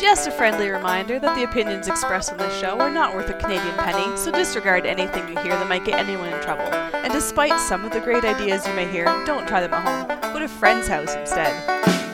Just a friendly reminder that the opinions expressed on this show are not worth a Canadian penny, so disregard anything you hear that might get anyone in trouble. And despite some of the great ideas you may hear, don't try them at home. Go to a friend's house instead.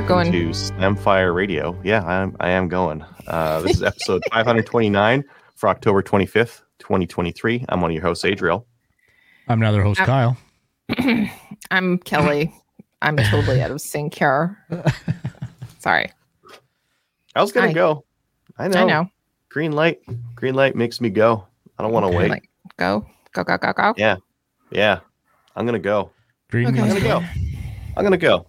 Welcome going- to Slamfire Radio. Yeah, I am, I am going. Uh, this is episode 529 for October 25th, 2023. I'm one of your hosts, Adriel. I'm another host, Um, Kyle. I'm Kelly. I'm totally out of sync here. Sorry. I was gonna Hi. go? I know. I know. Green light. Green light makes me go. I don't want to Okay, wait. Like, go, go, go, go, go. Yeah. Yeah, I'm gonna go. Green Okay. I'm gonna go. I'm gonna go.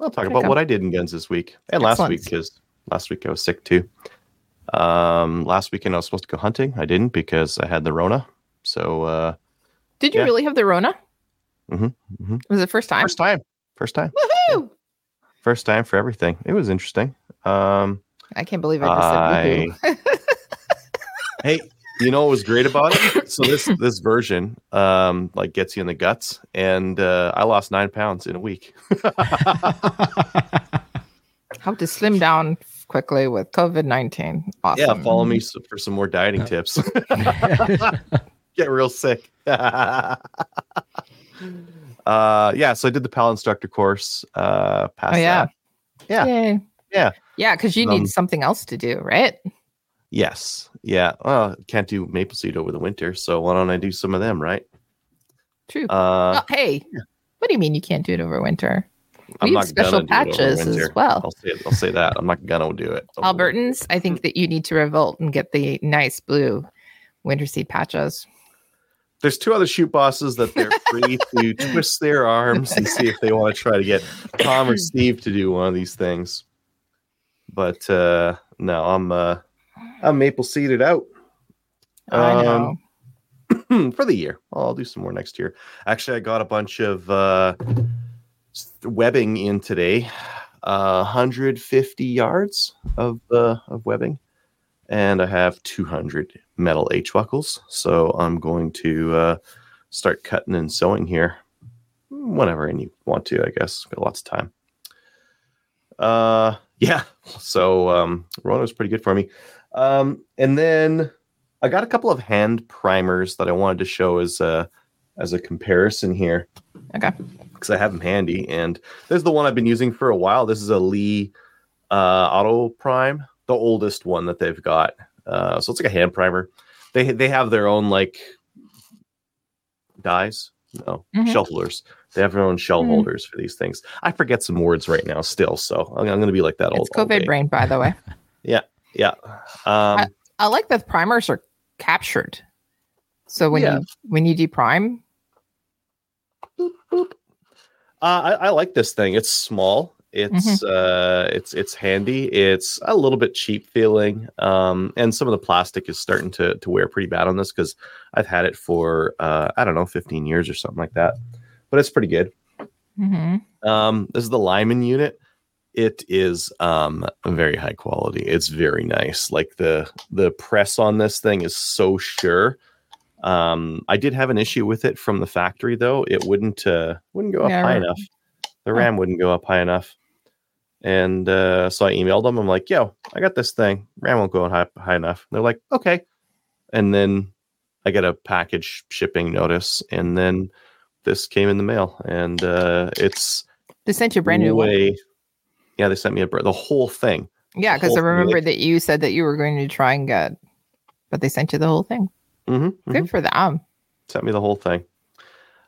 I'll talk about what I did in guns this week and last week because last week I was sick too. Um, last weekend I was supposed to go hunting. I didn't because I had the Rona. So uh, Did you Yeah. really have the Rona? Mhm, mhm. Was it the first time? first time, first time. Woohoo! first time for everything. It was interesting. Um, I can't believe I just said woohoo. hey, you know what was great about it? So this this version, um, like gets you in the guts, and uh, I lost nine pounds in a week. How to slim down quickly with COVID 19. Awesome. yeah, follow me for some more dieting tips. Get real sick. uh, yeah, so I did the PAL instructor course. Uh, passed Oh, yeah. that. Yeah. Yay. Yeah. Yeah, because you Um, need something else to do, right? Yes. Yeah. Well, can't do maple seed over the winter, so why don't I do some of them, right? True. Uh, oh, hey, what do you mean you can't do it over winter? I'm We have special gonna do it over patches as well. I'll say I'll say that. I'm not gonna do it. Albertans, I think that you need to revolt and get the nice blue winter seed patches. There's two other shoot bosses that they're free to twist their arms and see if they want to try to get Tom or Steve to do one of these things. But uh no, I'm uh I'm maple seeded out I know. Um, for the year. I'll do some more next year. Actually, I got a bunch of uh webbing in today. Uh 150 yards of uh of webbing. And I have 200 metal H buckles. So I'm going to uh start cutting and sewing here whenever and you want to, I guess. Got lots of time. Uh yeah. So um Rona's pretty good for me. Um and then I got a couple of hand primers that I wanted to show as a as a comparison here Okay. because I have them handy. And there's the one I've been using for a while. This is a Lee uh, Auto Prime, the oldest one that they've got. Uh, so it's like a hand primer. They they have their own like dies, no Mhm. shell holders. They have their own shell Mhm. holders for these things. I forget some words right now still, so I'm, I'm going to be like that It's all COVID brain, by the way. Yeah. Um, I like that primers are captured. So when Yeah. you when you deprime, Uh, I, I like this thing. It's small. It's uh, it's it's handy. It's a little bit cheap feeling, um, and some of the plastic is starting to to wear pretty bad on this because I've had it for uh, I don't know, fifteen years or something like that. But it's pretty good. Mhm. Um, this is the Lyman unit. It is um very high quality. It's very nice. Like the the press on this thing is so sure. Um, I did have an issue with it from the factory though. It wouldn't uh wouldn't go up Yeah, high right. enough. The Oh. RAM wouldn't go up high enough. And uh, so I emailed them. I'm like, "Yo, I got this thing. RAM won't go high, high enough." they're like, "Okay." And then I get a package shipping notice, and then this came in the mail, and uh, it's they sent you a brand new one. way. Yeah, they sent me a br- the whole thing. Yeah, because I whole thing, remember that you said that you were going to try and get, but they sent you the whole thing. Mm-hmm, Good for them. Sent me the whole thing.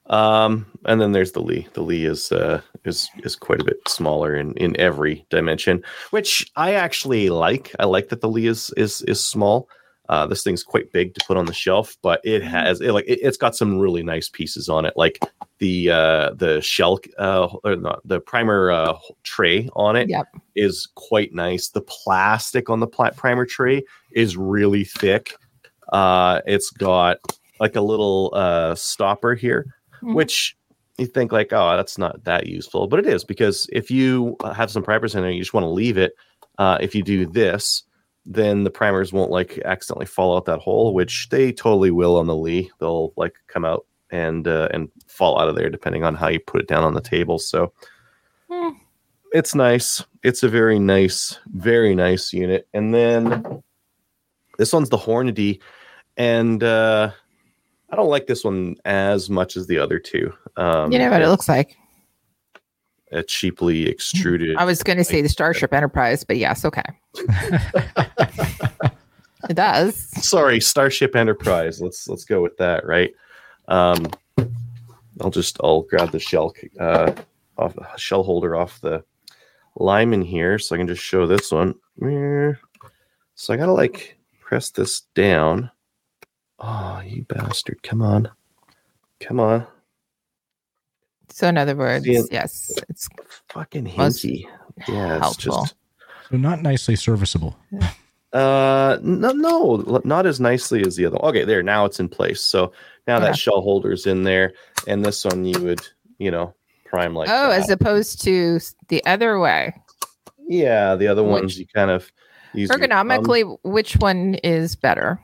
Um, and then there's the Lee. The Lee is uh is is quite a bit smaller in in every dimension, which I actually like. I like that the Lee is is is small. Uh, this thing's quite big to put on the shelf, but it has it, like it, it's got some really nice pieces on it, like the uh the shell uh or not the primer uh tray on it is Yep. quite nice. The plastic on the pla- primer tray is really thick. Uh, it's got like a little uh, stopper here, Mhm. which you think like, oh, that's not that useful, but it is because if you have some primers in there, you just want to leave it. Uh, if you do this, then the primers won't like accidentally fall out that hole, which they totally will on the Lee. They'll like come out and uh, and fall out of there depending on how you put it down on the table. So Hmm. it's nice. It's a very nice, very nice unit. And then this one's the Hornady, and uh, I don't like this one as much as the other two. Um, you know what it looks like. A cheaply extruded. I was going to say the Starship Enterprise, but yes, okay. it does. Sorry, Starship Enterprise. Let's let's go with that, right? Um, I'll just I'll grab the shell uh, off shell holder off the Lyman here, so I can just show this one. So I gotta like press this down. Oh, you bastard! Come on, come on, So, in other words, See yes, it's fucking Most hinky. Yeah, it's just So not nicely serviceable. Uh, no, no, not as nicely as the other. one. Okay, there. Now it's in place. So now Yeah. that shell holder's in there, and this one you would, you know, prime like. oh, that. as opposed to the other way. yeah, the other Which- ones you kind of use. Ergonomically, which one is better?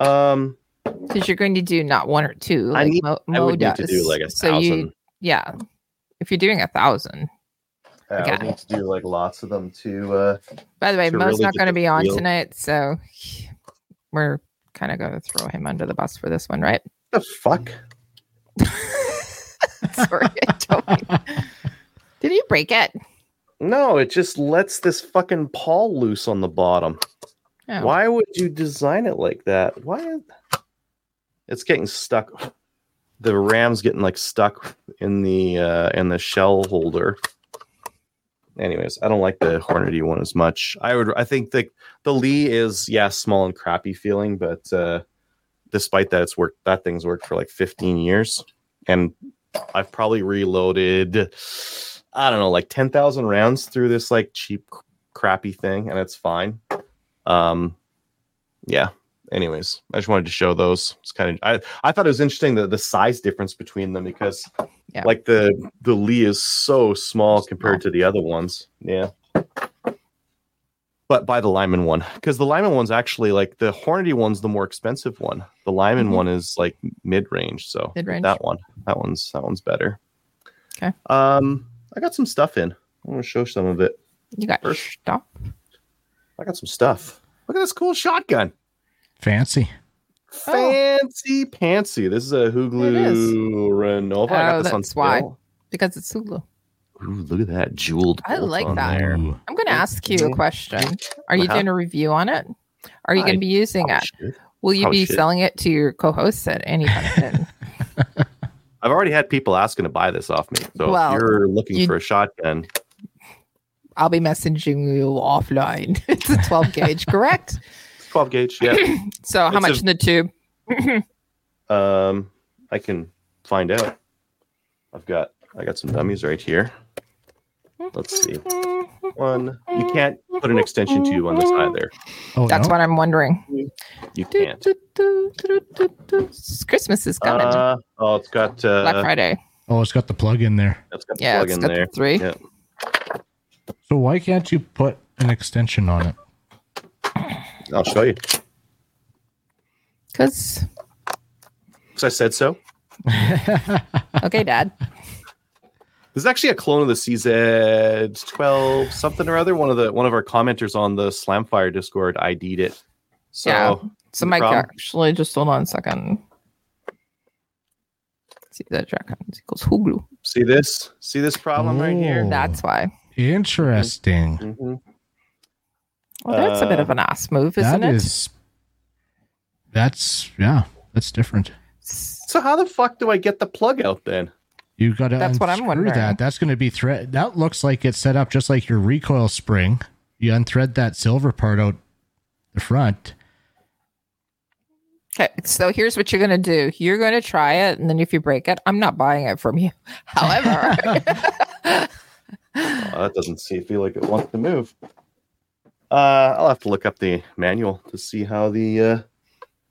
Um, Because you're going to do not one or two. I need- Mo, I Mo would need to do like a so thousand. you, yeah. If you're doing a thousand. I would need to do like lots of them to. uh By the way, Mo's really not going to be on tonight, so we're kind of going to throw him under the bus for this one, right? The fuck. Sorry, I don't Did you break it? No, it just lets this fucking paw loose on the bottom. Oh. Why would you design it like that? Why? It's getting stuck. The ram's getting like stuck in the uh in the shell holder. Anyways, I don't like the Hornady one as much. I would I think the the Lee is yeah, small and crappy feeling, but uh despite that it's worked that thing's worked for like 15 years and I've probably reloaded I don't know, like 10,000 rounds through this like cheap crappy thing and it's fine. Um yeah. Anyways, I just wanted to show those. It's kind of I, I thought it was interesting the, the size difference between them because Yeah. like the the Lee is so small compared to the other ones. Yeah. But buy the Lyman one because the Lyman one's actually like the Hornady one's the more expensive one. The Lyman Mhm. one is like mid range, so Mid-range. that one, that one's that one's better. Okay. Um, I got some stuff in. I want to show some of it. You got First- stop. I got some stuff. Look at this cool shotgun. Fancy. Oh. Fancy pantsy. This is a It is. Huglu Renova. I got Oh, this on that's why. because it's Hulu. Ooh, look at that jeweled. I like on that. There. I'm going to ask you a question. Are you Uh-huh. doing a review on it? Are you going to be using it? should. Will you probably be should. selling it to your co-hosts at any time? I've already had people asking to buy this off me. So Well, if you're looking you- for a shotgun, I'll be messaging you offline. it's a 12 gauge, correct? it's 12 gauge. Yeah. So how It's much a- in the tube? um, I can find out. I've got I got some dummies right here. Let's see. One. You can't put an extension tube on this either. there. Oh, That's no? what I'm wondering. You can't. Christmas is coming. Uh, oh, it's got Black uh, Friday. Oh, it's got the plug in there. it's got the Yeah, plug it's in got there. the three. Yeah. So why can't you put an extension on it? I'll show you. Because Because I said so. okay, Dad. This is actually a clone of the CZ12 something or other. One of the one of our commenters on the Slamfire Discord ID'd it. So Yeah. So No Mike, problem. actually, just hold on a second. See that jack equals Huglu. see this? See this problem right here? That's why. Interesting. Mhm. Well, that's a bit Uh, of an ass move, isn't That it? is. That's yeah. That's different. So how the fuck do I get the plug out then? You got to That's what I'm unscrew wondering. That that's going to be thread. That looks like it's set up just like your recoil spring. You unthread that silver part out the front. Okay, so here's what you're gonna do. You're gonna try it, and then if you break it, I'm not buying it from you. However, Oh, that doesn't see feel like it wants to move. Uh, I'll have to look up the manual to see how the uh,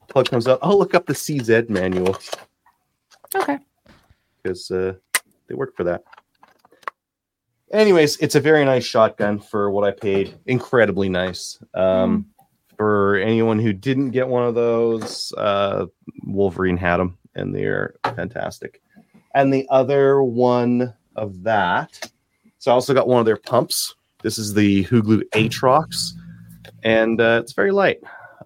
plug comes out, I'll look up the CZ manual Okay. because uh, they work for that. Anyways, it's a very nice shotgun for what I paid. Incredibly nice. Um, For anyone who didn't get one of those, uh, Wolverine had them, and they're fantastic. And the other one of that, so I also got one of their pumps. This is the Huglu Atrox, and uh, it's very light.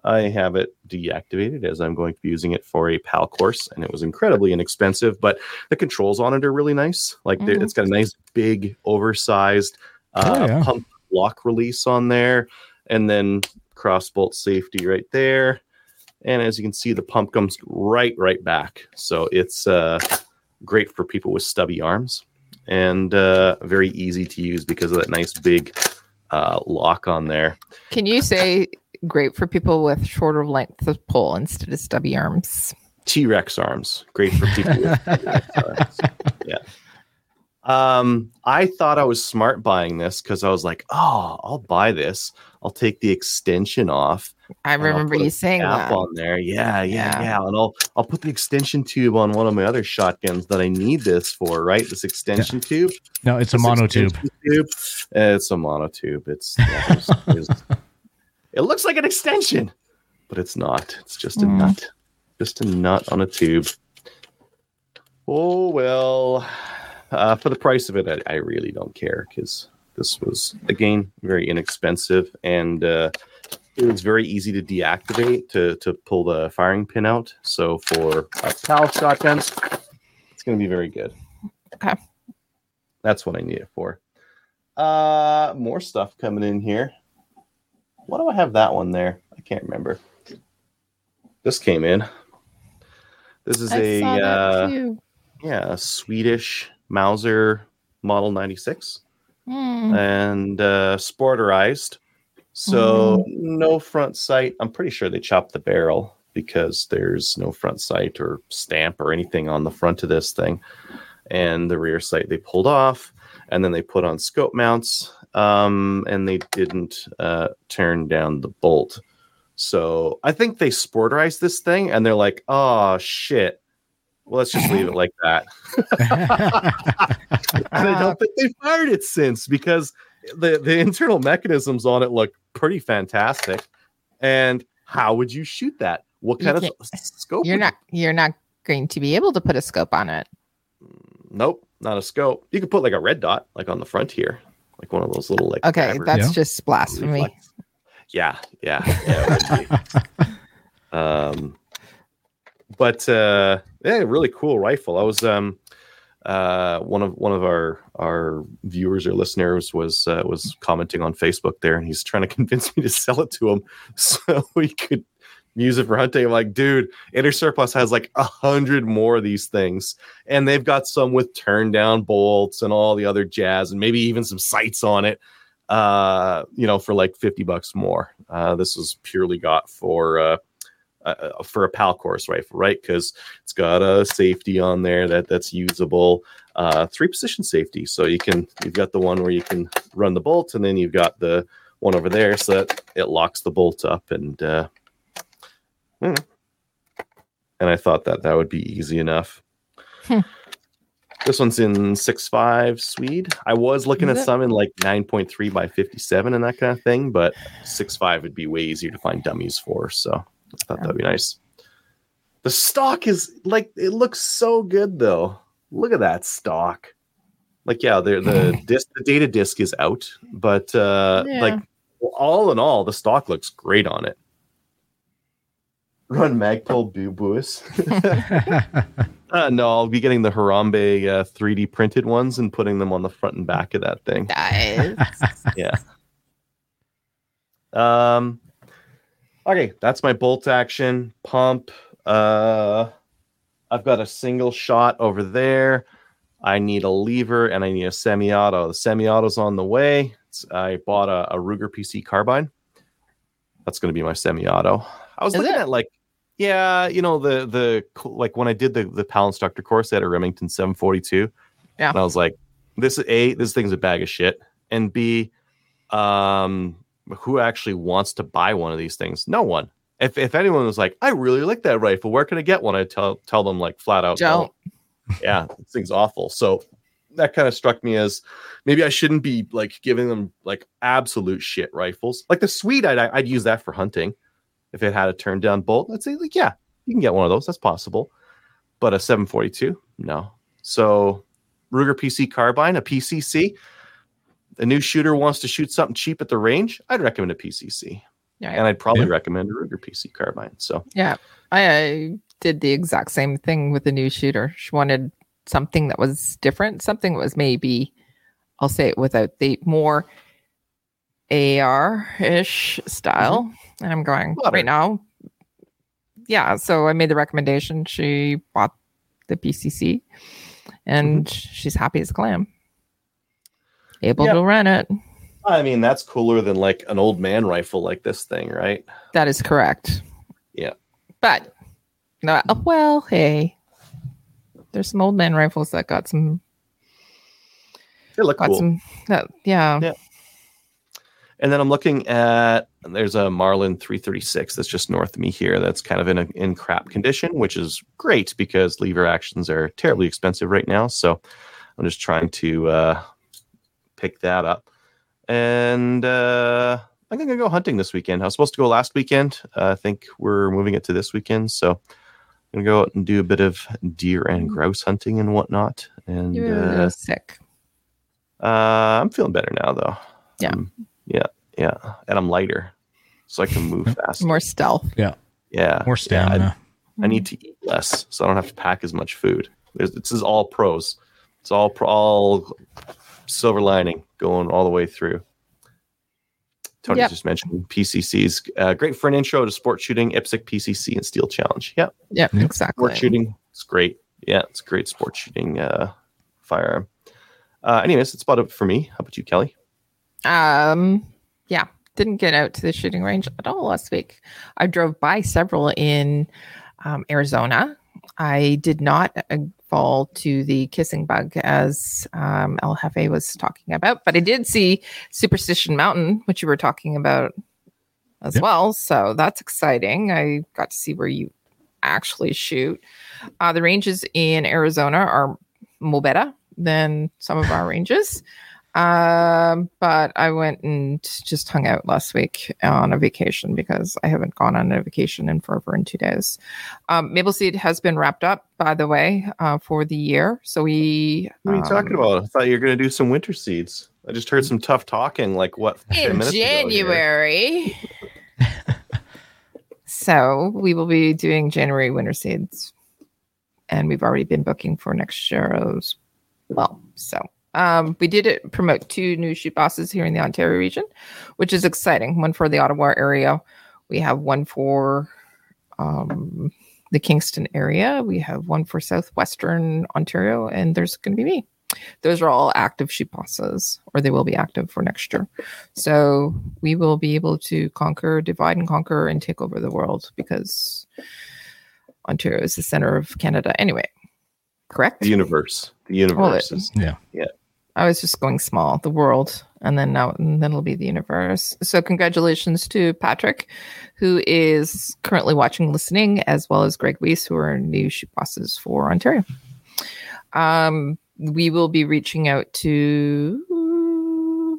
I have it deactivated as I'm going to be using it for a PAL course, and it was incredibly inexpensive. But the controls on it are really nice. Like Mhm. it's got a nice, big, oversized uh, Oh, yeah. pump lock release on there, and then cross bolt safety right there. And as you can see, the pump comes right, right back. So it's uh, great for people with stubby arms and uh, very easy to use because of that nice big uh, lock on there. Can you say great for people with shorter length of pole instead of stubby arms? T Rex arms, great for people with T-Rex arms. Yeah. Um, I thought I was smart buying this because I was like, oh, I'll buy this. I'll take the extension off. I remember you saying cap that. on there. Yeah, yeah, Yeah. yeah. And I'll I'll put the extension tube on one of my other shotguns that I need this for, right? This extension tube. No, it's a This monotube. tube. Uh, It's a monotube. It's, yeah, there's- there's- it looks like an extension, but it's not. It's just a Mm. nut. Just a nut on a tube. Oh well. Uh, for the price of it, I, I really don't care because this was again very inexpensive and uh, it was very easy to deactivate to to pull the firing pin out. So for uh, PAL shotguns, it's going to be very good. Okay. That's what I need it for. Uh, more stuff coming in here. Why do I have that one there? I can't remember. This came in. This is I a uh, yeah, a Swedish Mauser Model 96 Hmm. and uh, sporterized. So no front sight. I'm pretty sure they chopped the barrel because there's no front sight or stamp or anything on the front of this thing. And the rear sight they pulled off, and then they put on scope mounts, um, and they didn't uh, turn down the bolt. So I think they sporterized this thing, and they're like, "Oh shit." Well, let's just leave it like that. and I don't think they fired it since because the the internal mechanisms on it look pretty fantastic. And how would you shoot that? What You kind of scope? You're not you're not going to be able to put a scope on it. Nope, not a scope. You could put like a red dot, like on the front here, like one of those little like. Okay, grabber that's Yeah. just blasphemy. reflex. Yeah, yeah, yeah. it would be. um, but uh, yeah, really cool rifle. I was um, uh, one of one of our our viewers or listeners was uh, was commenting on Facebook there, and he's trying to convince me to sell it to him so we could use it for hunting. I'm like, dude, Inter Surplus has like a hundred more of these things, and they've got some with turn down bolts and all the other jazz, and maybe even some sights on it. Uh, you know, for like fifty bucks more. Uh, this was purely got for uh, uh, for a PAL course rifle, right? Because it's got a safety on there that that's usable. Uh, three position safety, so you can you've got the one where you can run the bolt, and then you've got the one over there so that it locks the bolt up and. Uh, hmm. And I thought that that would be easy enough. Hmm. This one's in six five Swede. I was looking Is at it? some in like nine point three by fifty seven and that kind of thing, but six five would be way easier to find dummies for. So I thought that'd be nice. The stock is like it looks so good though. Look at that stock. Like yeah, the the disc the data disc is out, but uh Yeah. like all in all, the stock looks great on it. Run Magpul Boo Boos. Uh, no, I'll be getting the Harambe uh, 3D printed ones and putting them on the front and back of that thing. Nice. Yeah. Um, okay, that's my bolt action pump. Uh, I've got a single shot over there. I need a lever and I need a semi-auto. The semi-auto's on the way. It's- I bought a, a Ruger PC carbine. That's going to be my semi-auto. I was Is looking it? at like, yeah, you know the the like when I did the the PAL instructor course at a Remington 742. Yeah. and I was like, this is a this thing's a bag of shit, and b, um, who actually wants to buy one of these things? No one. if if anyone was like, I really like that rifle, where can I get one? I tell tell them like flat out, Don't. yeah, this thing's awful. So that kind of struck me as maybe I shouldn't be like giving them like absolute shit rifles. Like the Swede, I'd I'd use that for hunting. If it had a turn down bolt, I'd say like, yeah, you can get one of those. That's possible. But a 742, no. So Ruger PC carbine, a PCC. A new shooter wants to shoot something cheap at the range. I'd recommend a PCC, Yeah. and I'd probably Yeah. recommend a Ruger PC carbine. So Yeah, I, I did the exact same thing with the new shooter. She wanted something that was different, something that was maybe, I'll say it without the more AR ish style. Mm-hmm. And I'm going Modern. right now. Yeah, so I made the recommendation. She bought the PCC, and mm-hmm. she's happy as a clam. Able to run it. I mean, that's cooler than like an old man rifle like this thing, right? That is correct. Yeah. But no, uh, well, hey, there's some old man rifles that got some They look got cool. some that yeah. Yeah. And then I'm looking at there's a Marlin 336 that's just north of me here. That's kind of in a in crap condition, which is great because lever actions are terribly expensive right now. So I'm just trying to uh, pick that up. And uh, I'm gonna go hunting this weekend. I was supposed to go last weekend. Uh, I think we're moving it to this weekend. So I'm gonna go out and do a bit of deer and grouse hunting and whatnot. And You uh, sick. uh, I'm feeling better now, though. Yeah. Um, yeah, yeah, and I'm lighter, so I can move faster. More stealth. yeah, More yeah, I- stamina. I, need to eat less, so I don't have to pack as much food. There's, this is all pros. It's all pro, all silver lining going all the way through. Tony Yep. just mentioned PCCs. Uh, great for an intro to sport shooting, IPSC PCC, and Steel Challenge. Yeah, Yeah, Yep. exactly. sport shooting. It's great. Yeah, it's a great sport shooting uh, firearm. Uh, anyways, that's about it for me. How about you, Kelly? Um, yeah, didn't get out to the shooting range at all last week. I drove by several in um, Arizona. I did not uh, fall to the kissing bug as um, El Jefe was talking about, but I did see Superstition Mountain, which you were talking about as Yep. well. So that's exciting. I got to see where you actually shoot. Uh, the ranges in Arizona are more better than some of our ranges. Um, but I went and just hung out last week on a vacation because I haven't gone on a vacation in forever in two days. Um, Maple Seed has been wrapped up, by the way, uh, for the year. So we What are you talking um, about? I thought you were going to do some winter seeds. I just heard some tough talking, like what? in minutes ago here. January. so we will be doing January winter seeds, and we've already been booking for next year as well. So um, we did it, promote two new shoot bosses here in the Ontario region, which is exciting. One for the Ottawa area. We have one for um, the Kingston area. We have one for southwestern Ontario, and there's going to be me. Those are all active shoot bosses, or they will be active for next year. So we will be able to conquer, divide and conquer, and take over the world because Ontario is the center of Canada anyway. Correct? The universe. The universe is Yeah. I was just going small, the world, and then now and then it'll be the universe. So congratulations to Patrick, who is currently watching, listening, as well as Greg Weiss, who are new shoot bosses for Ontario. Um, we will be reaching out to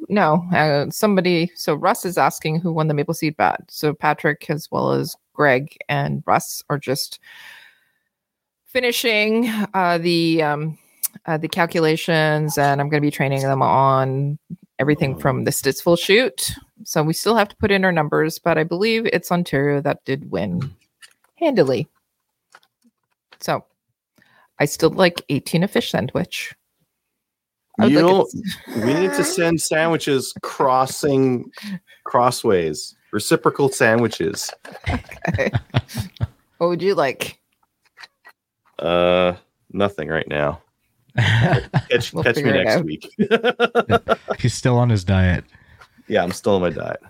no uh, somebody. So Russ is asking who won the Maple Seed bat. So Patrick, as well as Greg and Russ, are just finishing uh, the um, uh, the calculations, and I'm going to be training them on everything from the Stittsville shoot. So we still have to put in our numbers, but I believe it's Ontario that did win handily. So I still like 18 a fish sandwich. You don't- We need to send sandwiches crossing crossways, reciprocal sandwiches. Okay. what would you like? Uh, nothing right now. Catch, We'll catch me next out. week. He's still on his diet. yeah, I'm still on my diet.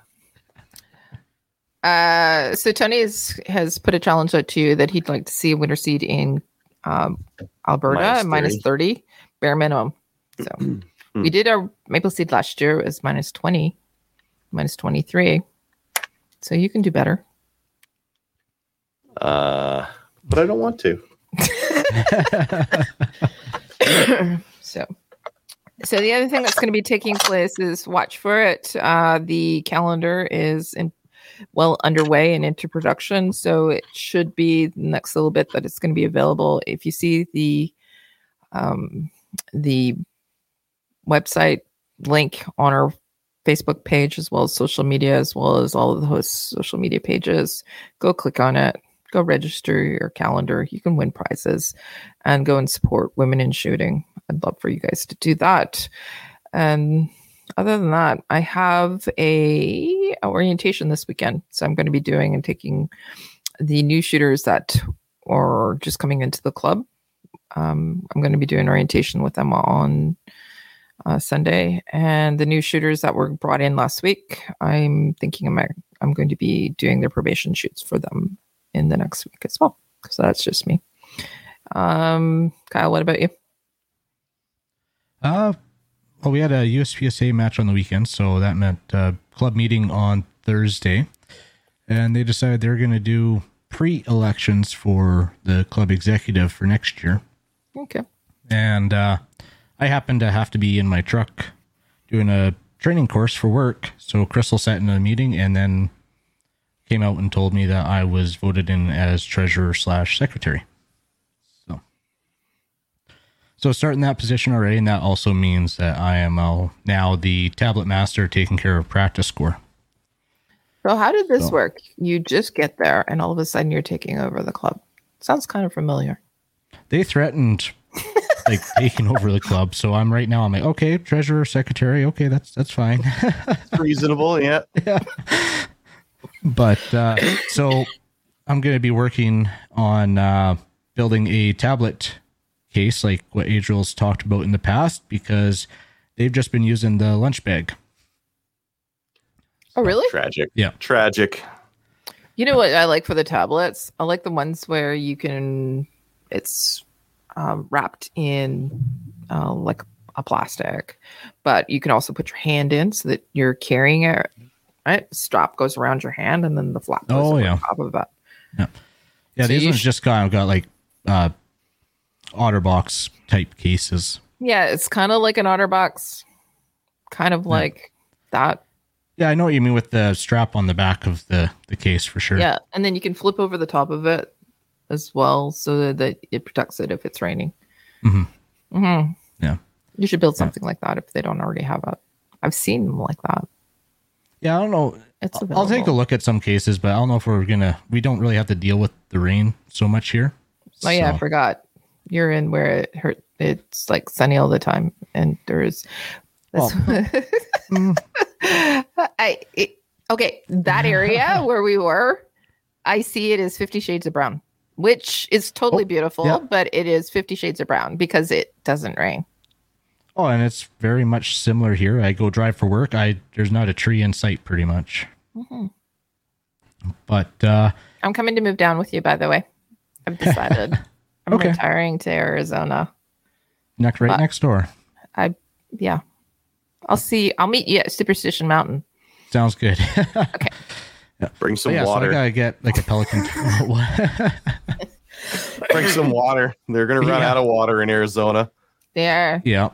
Uh, so Tony is, has put a challenge out to you that he'd like to see a winter seed in um, Alberta Minus minus minus 30 bare minimum. So Hmm. we did our maple seed last year it was minus 20, minus 23. So you can do better. Uh, but I don't want to. so. So the other thing that's going to be taking place is watch for it uh, the calendar is in well underway and into production so it should be the next little bit that it's going to be available. If you see the um, the website link on our facebook page as well as social media as well as all of the hosts social media pages go click on it go register your calendar you can win prizes and go and support women in shooting I'd love for you guys to do that. And other than that, I have a orientation this weekend. So I'm going to be doing and taking the new shooters that are just coming into the club. Um, I'm going to be doing orientation with them on uh, Sunday, and the new shooters that were brought in last week. I'm thinking I'm I'm going to be doing their probation shoots for them in the next week as well. So that's just me. Um, Kyle, what about you? Uh, well, we had a USPSA match on the weekend, so that meant uh, club meeting on Thursday, and they decided they're going to do pre-elections for the club executive for next year. Okay. And uh, I happened to have to be in my truck doing a training course for work, so Crystal sat in a meeting and then came out and told me that I was voted in as treasurer slash secretary. So so starting that position already, and that also means that I am uh, now the tablet master taking care of practice score. So how did this So- work? You just get there, and all of a sudden you're taking over the club. Sounds kind of familiar. They threatened like taking over the club, so I'm right now. I'm like, okay, treasurer, secretary, okay, that's that's fine. Reasonable, Yeah. yeah. But uh, so I'm going to be working on uh, building a tablet case, like what Adriel's talked about in the past, because they've just been using the lunch bag. Oh, really? Tragic. Yeah. Tragic. You know what I like for the tablets? I like the ones where you can. It's um, wrapped in uh, like a plastic, but you can also put your hand in so that you're carrying it. Right, strap goes around your hand, and then the flap goes Oh, yeah. top of it. Yeah, So these ones just got got like uh, OtterBox type cases. Yeah, it's kind of like an OtterBox, kind of like that. Yeah, I know what you mean with the strap on the back of the the case for sure. Yeah, and then you can flip over the top of it as well, so that, that it protects it if it's raining. Mm-hmm. Mm-hmm. Yeah. you should build something like that if they don't already have it. I've seen them like that. Yeah. I don't know. It's I'll take a look at some cases, but I don't know if we're gonna. We don't really have to deal with the rain so much here. Oh yeah, I forgot. You're in where it hurt. It's like sunny all the time, and there's. That's, mm. I it, okay. That area where we were, I see it as Fifty Shades of Brown, which is totally Oh, beautiful, yeah. but it is Fifty Shades of Brown because it doesn't rain. Oh, and it's very much similar here. I go drive for work. I there's not a tree in sight, pretty much. Mhm. But uh, I'm coming to move down with you, by the way. I've decided. I'm Okay. retiring to Arizona. next right But- next door. I yeah. I'll see. I'll meet you at Superstition Mountain. Sounds good. Okay. Bring So some yeah, so I gotta get like a pelican. Bring some water. They're gonna run Yeah. out of water in Arizona. There. yeah.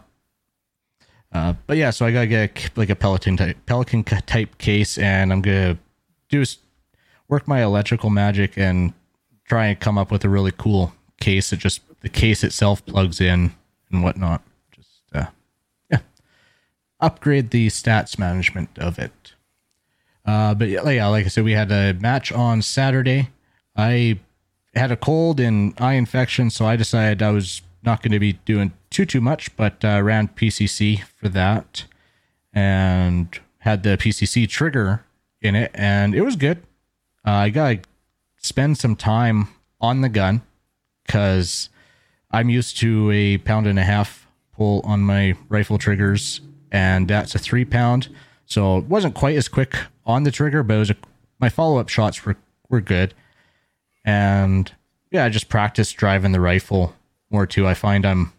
Uh, but yeah, so I gotta get like a pelican type pelican type case, and I'm gonna do work my electrical magic and try and come up with a really cool case that just the case itself plugs in and whatnot. Just uh, yeah, upgrade the stats management of it. Uh, but yeah, yeah, like I said, we had a match on Saturday. I had a cold and eye infection, so I decided I was not going to be doing too too much, but uh, ran PCC for that and had the PCC trigger in it, and it was good. Uh, I gotta spend some time on the gun because I'm used to a pound and a half pull on my rifle triggers, and that's a three pound. So it wasn't quite as quick on the trigger, but it was a, my follow up shots were were good, and yeah, I just practiced driving the rifle more too. I find I'm,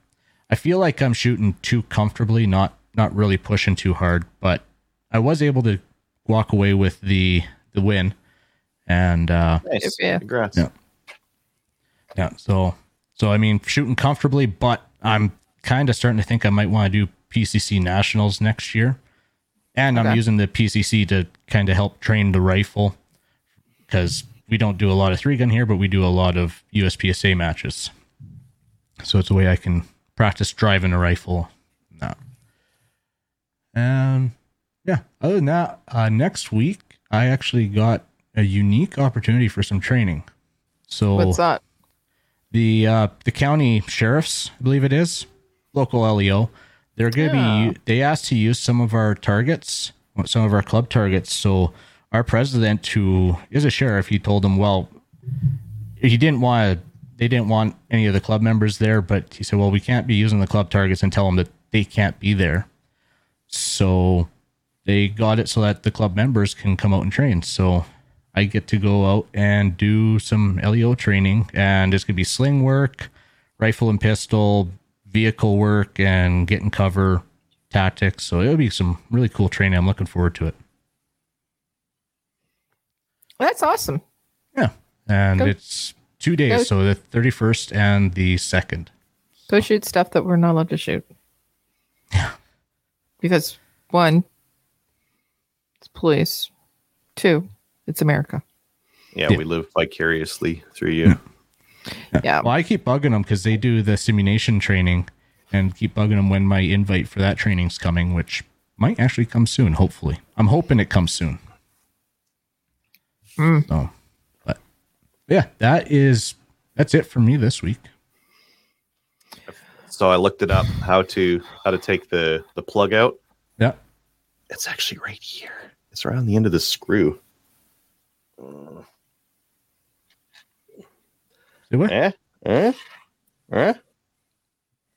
I feel like I'm shooting too comfortably, not not really pushing too hard, but I was able to walk away with the the win, and uh, Nice. Yeah. Congrats. Yeah. Yeah. So, so I mean, shooting comfortably, but I'm kind of starting to think I might want to do PCC nationals next year, and I'm using the PCC to kind of help train the rifle because we don't do a lot of three gun here, but we do a lot of USPSA matches. So it's a way I can practice driving a rifle. No. And yeah, other than that, uh, next week I actually got a unique opportunity for some training. So What's that? the uh, the county sheriffs, I believe it is, local LEO. They're going to Yeah. be. They asked to use some of our targets, some of our club targets. So our president, who is a sheriff, he told them, well, he didn't want. They didn't want any of the club members there, but he said, well, we can't be using the club targets and tell them that they can't be there. So they got it so that the club members can come out and train. So I get to go out and do some LEO training, and it's gonna be sling work, rifle and pistol, vehicle work, and getting cover tactics. So it'll be some really cool training. I'm looking forward to it. That's awesome. Yeah, and Go- it's two days, go- so the 31st and the second. Go shoot stuff that we're not allowed to shoot. Yeah. Because one, it's police. Two, it's America. Yeah, Yeah. we live vicariously through you. Yeah. Well, I keep bugging them because they do the simulation training, and keep bugging them when my invite for that training's coming, which might actually come soon. Hopefully, I'm hoping it comes soon. Hmm. So, but yeah, that is that's it for me this week. So I looked it up how to how to take the the plug out. Yeah. It's actually right here. It's around the end of the screw. Uh, Do it? eh? Eh? Eh?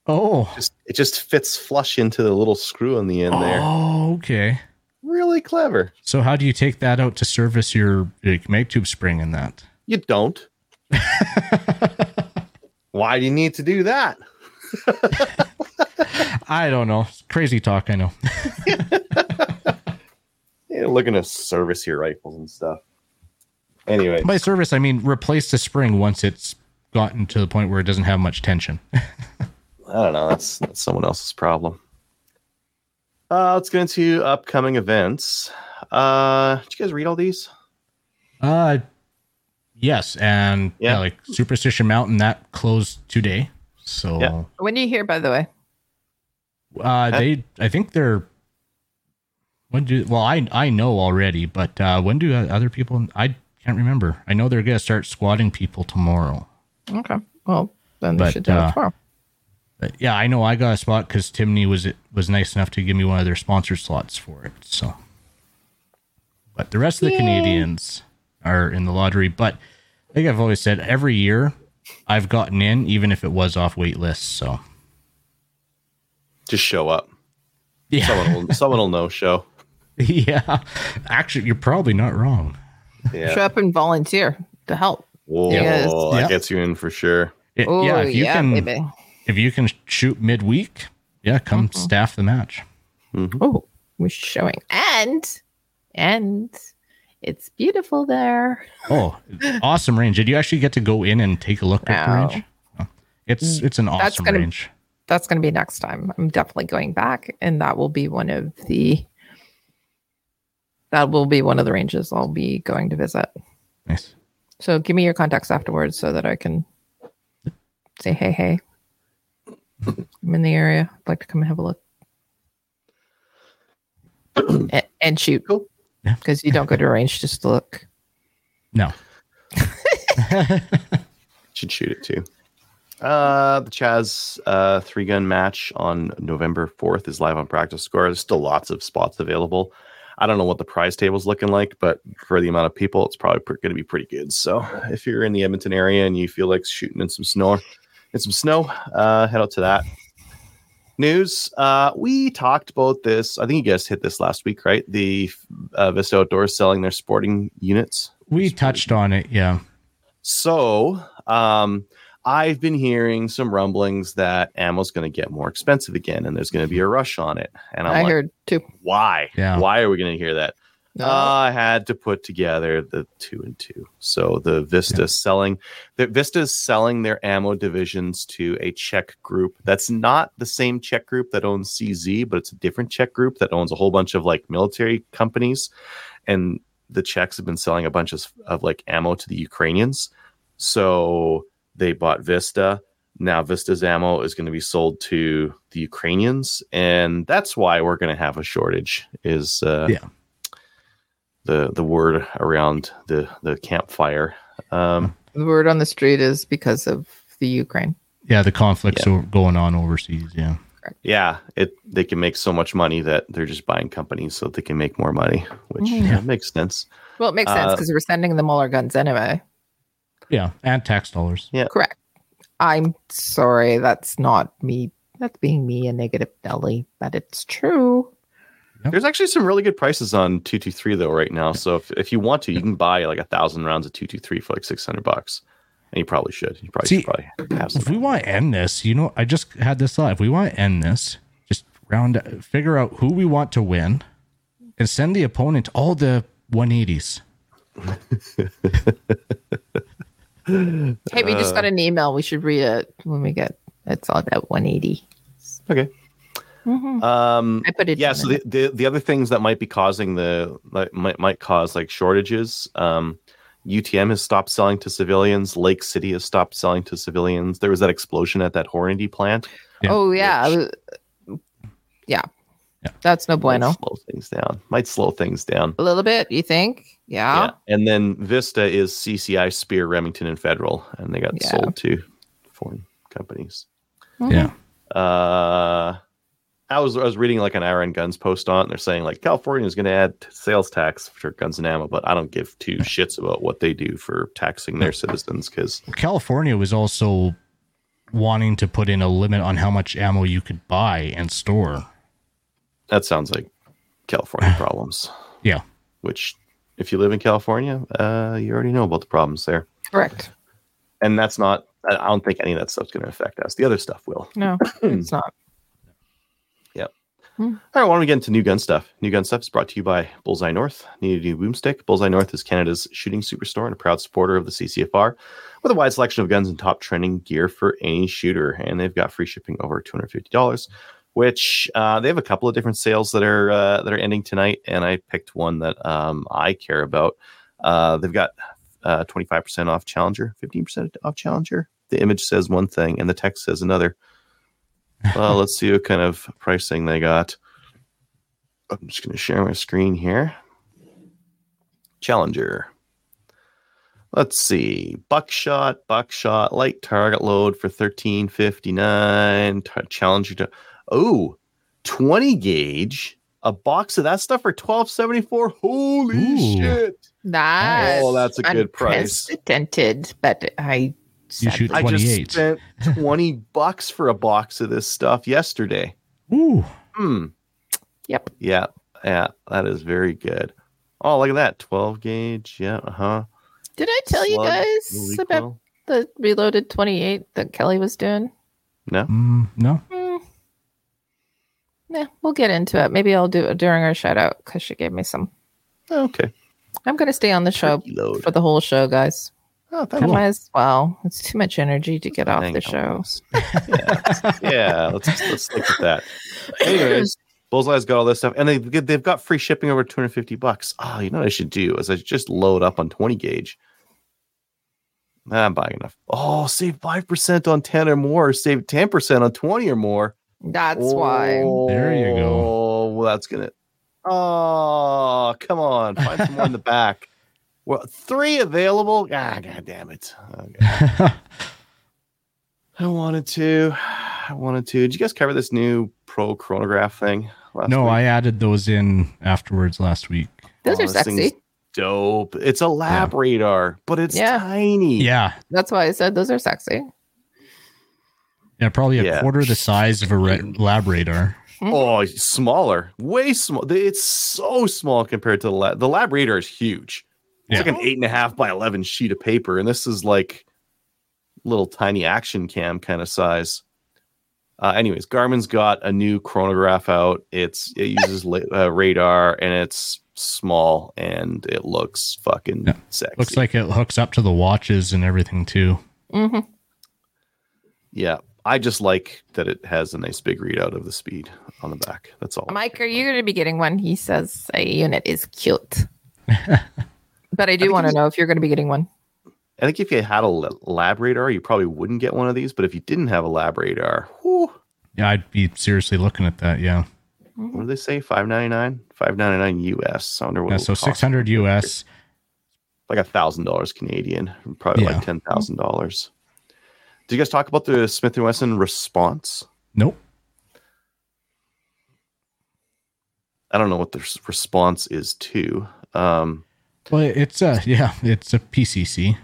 Oh. Just it just fits flush into the little screw on the end there. Oh, okay. Really clever. So how do you take that out to service your like, mag tube spring in that? You don't. Why do you need to do that? I don't know. Crazy talk, I know. You're looking to service your rifles and stuff. Anyway, By service, I mean replace the spring once it's gotten to the point where it doesn't have much tension. I don't know. That's, that's someone else's problem. Uh, let's get into upcoming events. Uh, did you guys read all these? Uh yes, and yeah, Yeah. like Superstition Mountain that closed today. So Yeah. When do you hear, by the way? uh they I think they're when do well I I know already, but uh when do other people I can't remember. I know they're gonna start squadding people tomorrow. Okay. Well, then they But, should do uh, it tomorrow. But yeah, I know I got a spot because Timney was it was nice enough to give me one of their sponsor slots for it. So, but the rest of the Yay. Canadians are in the lottery. But I think I've always said, every year I've gotten in, even if it was off wait lists. So Just show up. yeah, Someone will, someone will know. Show. yeah. Actually, you're probably not wrong. Yeah. Show up and volunteer to help. Whoa, Yes. that Yeah. gets you in for sure. It- Oh, yeah, if you can, baby. if you can shoot midweek, yeah, come Mm-hmm. staff the match. Oh, we're showing. And, and it's beautiful there. Oh, awesome range! Did you actually get to go in and take a look at the range? Oh, It's mm, it's an That's awesome gonna- range. That's going to be next time. I'm definitely going back, and that will be one of the. That will be one of the ranges I'll be going to visit. Nice. So give me your contacts afterwards so that I can say hey hey. I'm in the area. I'd like to come and have a look. and, and shoot. Cool. Yeah. Because you don't go to a range just to look. No. Should shoot it too. Uh, the Chaz uh, three gun match on November 4th is live on Practice Score. There's still lots of spots available. I don't know what the prize table's looking like, but for the amount of people, it's probably pr- going to be pretty good. So if you're in the Edmonton area and you feel like shooting in some snow, in some snow, uh, head out to that. News. Uh, we talked about this. I think you guys hit this last week, right? The uh, Vista Outdoors selling their sporting units. We touched on it, yeah. So, um, I've been hearing some rumblings that ammo's going to get more expensive again, and there's going to be a rush on it. And I'm I like, heard too. why? Yeah. Why are we going to hear that? No. I had to put together the two and two. So the Vista selling, the Vista is selling their ammo divisions to a Czech group. That's not the same Czech group that owns CZ, but it's a different Czech group that owns a whole bunch of like military companies. And the Czechs have been selling a bunch of, of like ammo to the Ukrainians. So they bought Vista. Now Vista's ammo is going to be sold to the Ukrainians, and that's why we're going to have a shortage. Is uh, Yeah. The the word around the the campfire. Um, the word on the street is because of the Ukraine. Yeah, the conflicts o- going on overseas. Yeah. yeah, it they can make so much money that they're just buying companies so they can make more money, which Mhm. yeah, makes sense. Well, it makes sense Uh, because we're sending them all our guns anyway. Yeah. And tax dollars. Yeah, correct. I'm sorry, that's not me. That's being me a negative Nelly, but it's true. Yep. There's actually some really good prices on two two three though right now. So if, if you want to, you can buy like a thousand rounds of two two three for like six hundred bucks, and you probably should. You probably See, should probably have some. If we want to end this, you know, I just had this thought. If we want to end this, just round, figure out who we want to win, and send the opponent all the 180s. Hey, we Uh, just got an email. We should read it when we get it's all about 180. Okay. Mhm. Um, I put it yeah so the, the the other things that might be causing the like, might might cause like shortages um utm has stopped selling to civilians lake city has stopped selling to civilians there was that explosion at that hornady plant Yeah. Oh yeah, Which- uh, yeah. Yeah. That's no might bueno. slow things down might slow things down A little bit, you think? Yeah. and then vista is cci Speer remington and federal and they got Yeah. sold to foreign companies Mhm. Yeah. uh I was I was reading like an Iron Guns post on it, and they're saying like California is going to add sales tax for guns and ammo, but I don't give two shits about what they do for taxing their citizens because California was also wanting to put in a limit on how much ammo you could buy and store. that sounds like California problems. Yeah. Which, if you live in California, uh, you already know about the problems there, Correct. and that's not. I I don't think any of that stuff's going to affect us. The other stuff will. No, it's not. All right, why don't we get into new gun stuff? New gun stuff is brought to you by Bullseye North. Need a new boomstick? Bullseye North is Canada's shooting superstore and a proud supporter of the CCFR with a wide selection of guns and top trending gear for any shooter. And they've got free shipping over $250, which uh, they have a couple of different sales that are uh, that are ending tonight. And I picked one that um, I care about. Uh, they've got uh, 25% off Challenger, 15% off Challenger. The image says one thing and the text says another. Well, let's see what kind of pricing they got. I'm just going to share my screen here. Challenger. Let's see. Buckshot, buckshot, light target load for 1359. T- Challenger to oh, 20 gauge. A box of that stuff for 1274. Holy Ooh. shit. That's Oh, that's a good price. Unprecedented, but I You shoot sadly- I just spent 20 bucks for a box of this stuff yesterday. Ooh. Hmm. Yep. Yeah, yeah, that is very good. Oh, look at that, twelve gauge. Yeah, uh huh. Did I tell you guys about the reloaded 28 that Kelly was doing? No, Mm, no. Hmm. Yeah, we'll get into it. Maybe I'll do it during our shout out because she gave me some. Oh, okay. I'm going to stay on the show Turkey for the whole show, guys. Oh, I thank you. might as well. It's too much energy to get off Hang the show. on. yeah, yeah. Let's let's stick with that. Anyways, Bullseye's got all this stuff, and they they've got free shipping over 250 bucks. Oh, you know what I should do is I just load up on 20 gauge. I'm buying enough. Oh, save five percent on 10 or more. Save 10 percent on 20 or more. That's why. There you go. Oh, well, that's gonna. Oh, come on, find some more in the back. Well, three available. Ah, god damn it. Okay. I wanted to. I wanted to. Did you guys cover this new pro chronograph thing? Last no, week? I added those in afterwards last week. Those Oh, are sexy. Dope. It's a lab radar, but it's Yeah. tiny. Yeah. That's why I said those are sexy. Yeah, probably a Yeah. quarter the size of a ra- lab radar. Oh, smaller. Way small. It's so small compared to the lab. The lab radar is huge. It's Yeah. like an eight and a half by eleven sheet of paper, and this is like little tiny action cam kind of size. Uh, anyways, Garmin's got a new chronograph out. It's it uses la- uh, radar and it's small and it looks fucking Yeah. sexy. Looks like it hooks up to the watches and everything too. hmm yeah. I just like that it has a nice big readout of the speed on the back. That's all. Mike, are you going to be getting one? He says a unit is cute. but I do want to know if you're going to be getting one. I think if you had a lab radar, you probably wouldn't get one of these. But if you didn't have a lab radar, whew, Yeah, I'd be seriously looking at that. Yeah. what do they say? Five ninety nine, five ninety nine US. I wonder what. Yeah. So six hundred US. like a thousand dollars Canadian, probably Yeah. like ten thousand dollars. Did you guys talk about the Smith and Wesson response? Nope. I don't know what the response is to. Um, Well, it's a yeah, it's a PCC.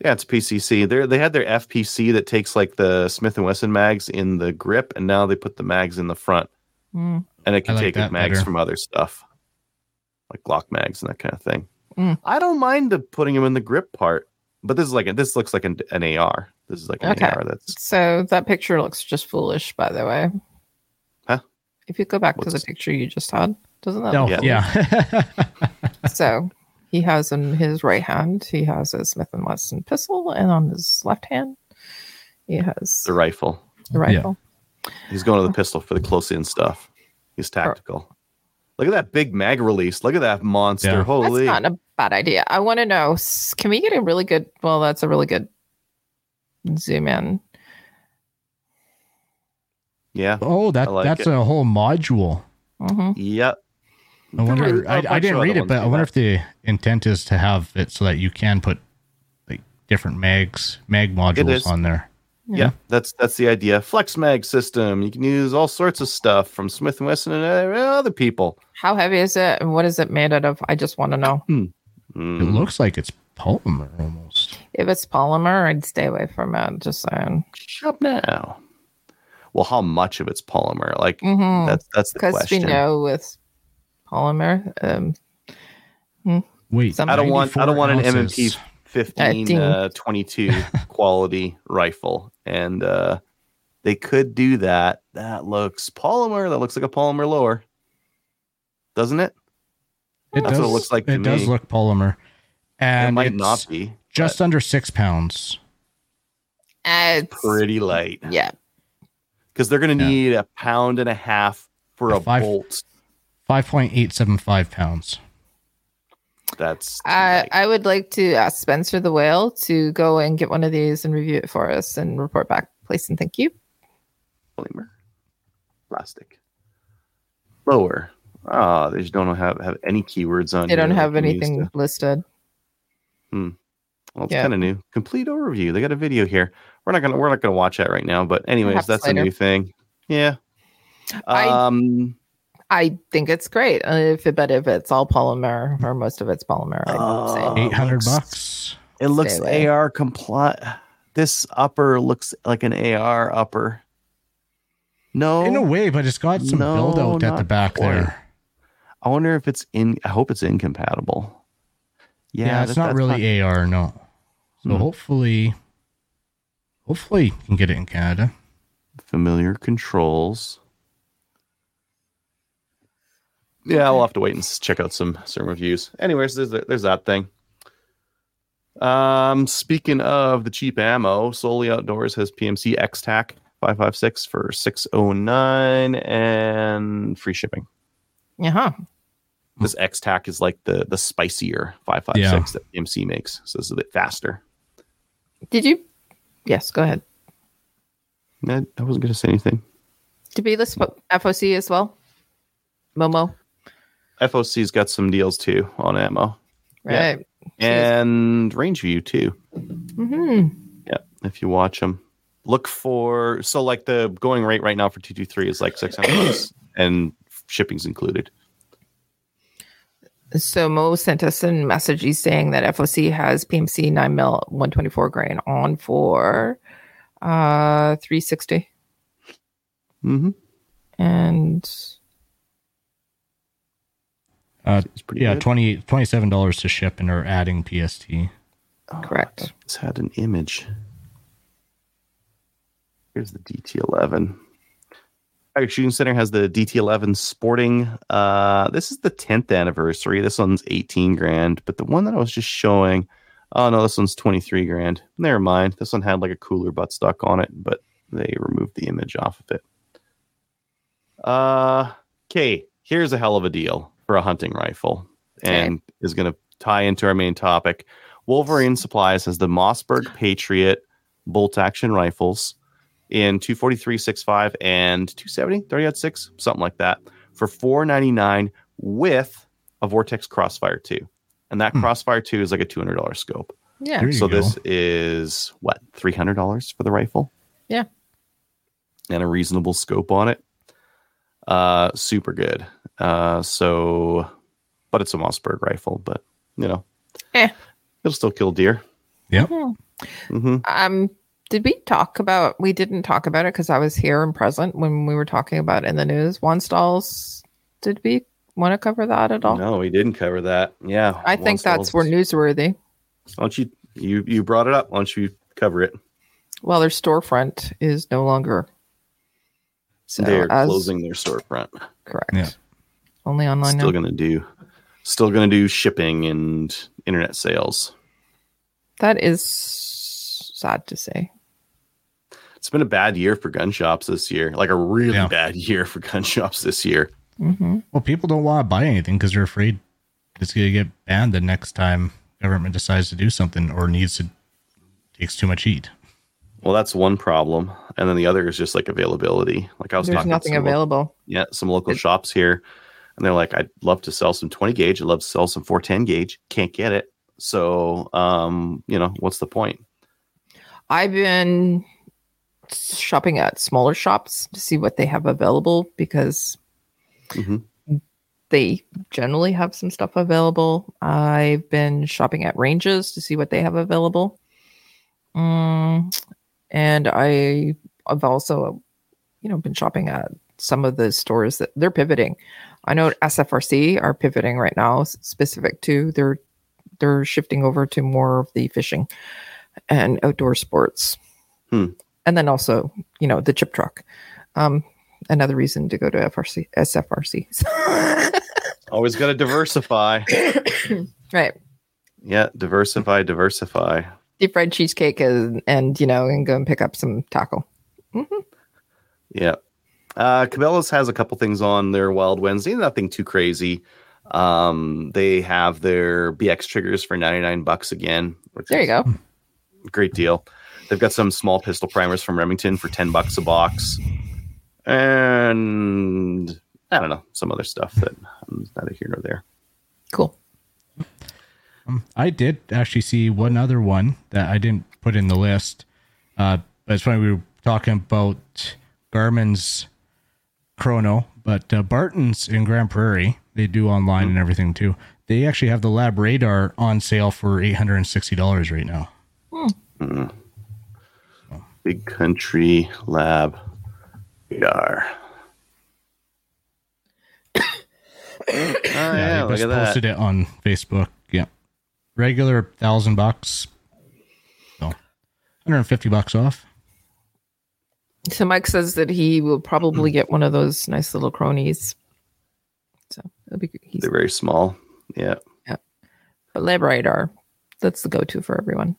yeah, it's PCC. They they had their FPC that takes like the Smith and Wesson mags in the grip, and now they put the mags in the front, Mm. and it can like take that mags better. from other stuff, like Glock mags and that kind of thing. Mm. I don't mind the putting them in the grip part, but this is like a, this looks like an, an AR. This is like an Okay. AR that's So that picture looks just foolish, by the way. Huh? If you go back to the What's- picture you just had, doesn't that No, look Yeah. yeah. So he has in his right hand, he has a Smith and Wesson pistol, and on his left hand, he has the rifle. the rifle. He's going to the pistol for the close in stuff. He's tactical. Look at that big mag release. Look at that monster. Yeah. Holy. That's not a bad idea. I want to know: Can we get a really good? Well, that's a really good zoom in. yeah. oh, that like that's it. a whole module. hmm Yep. I wonder. There I, are a bunch I didn't other read it, but I wonder that. if the intent is to have it so that you can put like different mags, mag modules on there. Yeah. that's that's the idea. Flex mag system. You can use all sorts of stuff from Smith and Wesson and uh, other people. How heavy is it, and what is it made out of? I just want to know. It Mm. looks like it's polymer almost. If it's polymer, I'd stay away from it. Just saying. Shut now. Well, how much of it's polymer? Like Mm-hmm. that's that's the question. Because we know with polymer, um, Wait, Some- I don't want I don't want an 94 MMP ounces. 15 ding. uh, 22 quality rifle. And uh they could do that. That looks polymer. That looks like a polymer lower. Doesn't it? It That's does what it looks like to It does look polymer, and it might it's not be just under six pounds. it's pretty light. yeah. because they're going to Yeah. need a pound and a half for a Five- bolt Five point eight seven five pounds. that's I. I would like to ask Spencer the whale to go and get one of these and review it for us and report back, please and thank you. polymer plastic lower ah they just don't have have any keywords on They don't have like we used anything to. listed. Well, it's Yeah. kind of new. Complete overview. They got a video here. We're not gonna we're not gonna watch that right now. But anyways, Perhaps that's later. a new thing. Yeah. I- Um. I think it's great. Uh, if it, but if it's all polymer or most of it's polymer, I'd say Eight hundred bucks. It looks away. AR compliant. This upper looks like an AR upper. No, In a way, but it's got some No, build out at the back quite. there. I wonder if it's in. I hope it's incompatible. Yeah, Yeah, it's that- not that's really AR, no. So Hmm. hopefully, hopefully you can get it in Canada. familiar controls. Yeah, we'll have to wait and check out some some reviews. Anyways, there's there's that thing. Um, speaking of the cheap ammo, Solely Outdoors has PMC X-Tac 556 for 609 and free shipping. yeah. Huh. This X-Tac is like the the spicier 556 that PMC makes, so it's a bit faster. Did you? Yes, go ahead. I, I wasn't going to say anything. Did we list FOC as well? Momo, FOC's got some deals too on ammo. Yeah. right? and range view too. hmm Yeah, if you watch them, look for so like the going rate right now for two two three is like six hundred bucks, and shipping's included. So Mo sent us a message. He's saying that FOC has PMC nine mil one twenty four grain on for uh three sixty, Mm-hmm. and Uh, It's pretty yeah, good. 20 $27 to ship and they're adding PST. correct. It's had an image. Here's the DT11. Chicago Shooting Center has the DT11 Sporting. Uh, this is the 10th anniversary. This one's 18 grand, but the one that I was just showing, oh no, this one's 23 grand. Never mind. This one had like a cooler buttstock on it, but they removed the image off of it. Uh, okay, here's a hell of a deal for a hunting rifle, and is going to tie into our main topic. Wolverine Supplies has the Mossberg Patriot bolt action rifles in 243 65 and 270 30 6 something like that for 499 with a vortex crossfire 2 and that Hmm. crossfire 2 is like a $200 scope Yeah. So go. this is what $300 for the rifle Yeah. and a reasonable scope on it uh super good uh so but it's a mossberg rifle but you know Eh. it'll still kill deer Yep. hmm Um, did we talk about? We didn't talk about it because I was here and present when we were talking about it in the news. Wanstalls. Did we want to cover that at all? no we didn't cover that yeah I think that's One more Stalls- newsworthy. Why don't you you you brought it up? Why don't you cover it? Well, their storefront is no longer. So They're as closing their storefront. correct. Yeah. Only online Still now. gonna do still gonna do shipping and internet sales. That is sad to say. It's been a bad year for gun shops this year. Like a really Yeah. bad year for gun shops this year. hmm Well, people don't want to buy anything because they're afraid it's going to get banned the next time government decides to do something or needs to takes too much heat. Well, that's one problem. And then the other is just like availability. Like I was There's talking nothing lo- available. yeah, some local It- shops here, and they're like, I'd love to sell some 20 gauge. I'd love to sell some 410 gauge. Can't get it. So, um, you know, what's the point? I've been shopping at smaller shops to see what they have available because Mhm. they generally have some stuff available. I've been shopping at ranges to see what they have available. Mm, and I I've also you know been shopping at some of the stores that they're pivoting. I know SFRC are pivoting right now specific to they're they're shifting over to more of the fishing and outdoor sports. Hmm. And then also, you know, the chip truck. Um another reason to go to FRC SFRC. Always got to diversify. right. Yeah, diversify, diversify. Deep fried cheesecake and, and you know, and go and pick up some taco. Yeah. Uh, Cabela's has a couple things on their Wild Wednesday, nothing too crazy. Um, they have their BX triggers for 99 bucks again, There you go. great deal. They've got some small pistol primers from Remington for 10 bucks a box. And I don't know, some other stuff that um, neither here nor there. Cool. Um, I did actually see one other one that I didn't put in the list. Uh, but it's funny we were talking about Garmin's Chrono, but uh, Barton's in Grande Prairie, they do online and everything too. They actually have the Lab Radar on sale for eight hundred and sixty dollars right now. Big Country Lab radar. Oh, Yeah, yeah, they look just at that. posted it on Facebook. Yeah, regular thousand bucks, so hundred and fifty bucks off. So Mike says that he will probably get one of those nice little cronies. So it'll be he's They're very small. Yeah. Yeah. But Lab Radar. That's the go-to for everyone.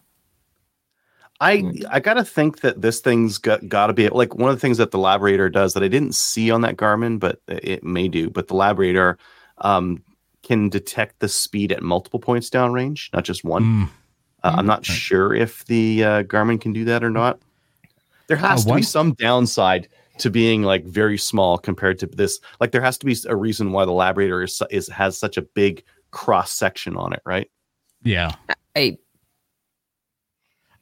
I Mm. I gotta think that this thing's got gotta be like one of the things that the Lab Radar does that I didn't see on that Garmin, but it may do. But the Lab Radar um, can detect the speed at multiple points downrange, not just one. Mm. Uh, I'm not Right. sure if the uh, Garmin can do that or not. There has Uh, to one- be some downside to being like very small compared to this. Like there has to be a reason why the Lab Radar is, is has such a big cross section on it, right? Yeah. I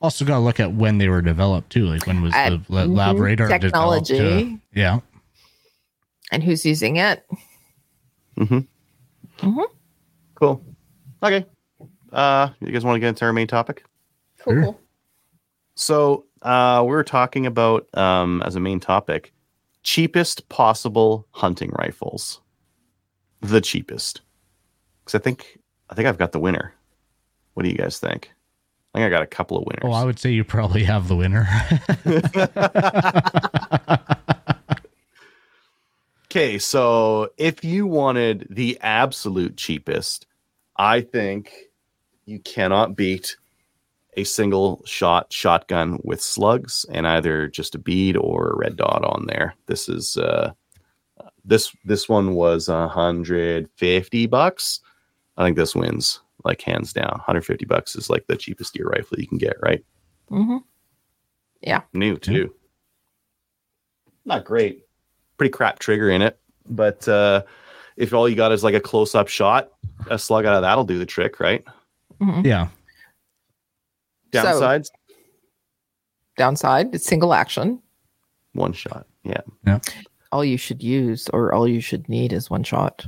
Also, got to look at when they were developed too. Like when was Uh, the la- lab mhm, radar developed, uh, technology. yeah. and who's using it? Mm-hmm. Mhm. Cool. Okay. Uh, you guys want to get into our main topic? Sure. Cool. So uh, we are talking about um, as a main topic, cheapest possible hunting rifles. The cheapest, because I think I think I've got the winner. What do you guys think? I think I got a couple of winners. Oh, I would say you probably have the winner. Okay, so if you wanted the absolute cheapest, I think you cannot beat a single shot shotgun with slugs and either just a bead or a red dot on there. This is uh this this one was 150 bucks. I think this wins like hands down. 150 bucks is like the cheapest deer rifle you can get, right? Mm-hmm. Yeah. New too. Not great. Pretty crap trigger in it. But uh if all you got is like a close up shot, a slug out of that'll do the trick, right? hmm Yeah. So- Downsides, Downside, it's single action. one shot. Yeah. Yeah. All you should use or all you should need is one shot.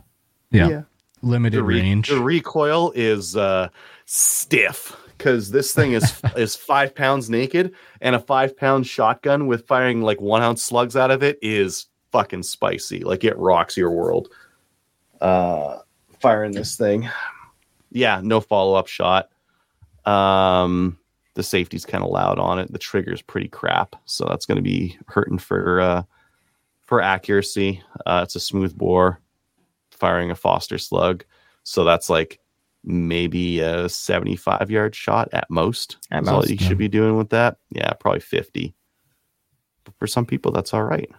Yeah. Limited The, re- range. the recoil is uh stiff because this thing is is five pounds naked and a five pound shotgun with firing like one ounce slugs out of it is fucking spicy. Like it rocks your world. Uh firing this thing. Yeah, no follow up shot. Um the safety's kind of loud on it. The trigger's pretty crap, so that's going to be hurting for uh for accuracy. Uh it's a smooth bore firing a Foster slug. So that's like maybe a 75 yard shot at most. At That's all you yeah. should be doing with that. Yeah, probably 50. But for some people, that's all right.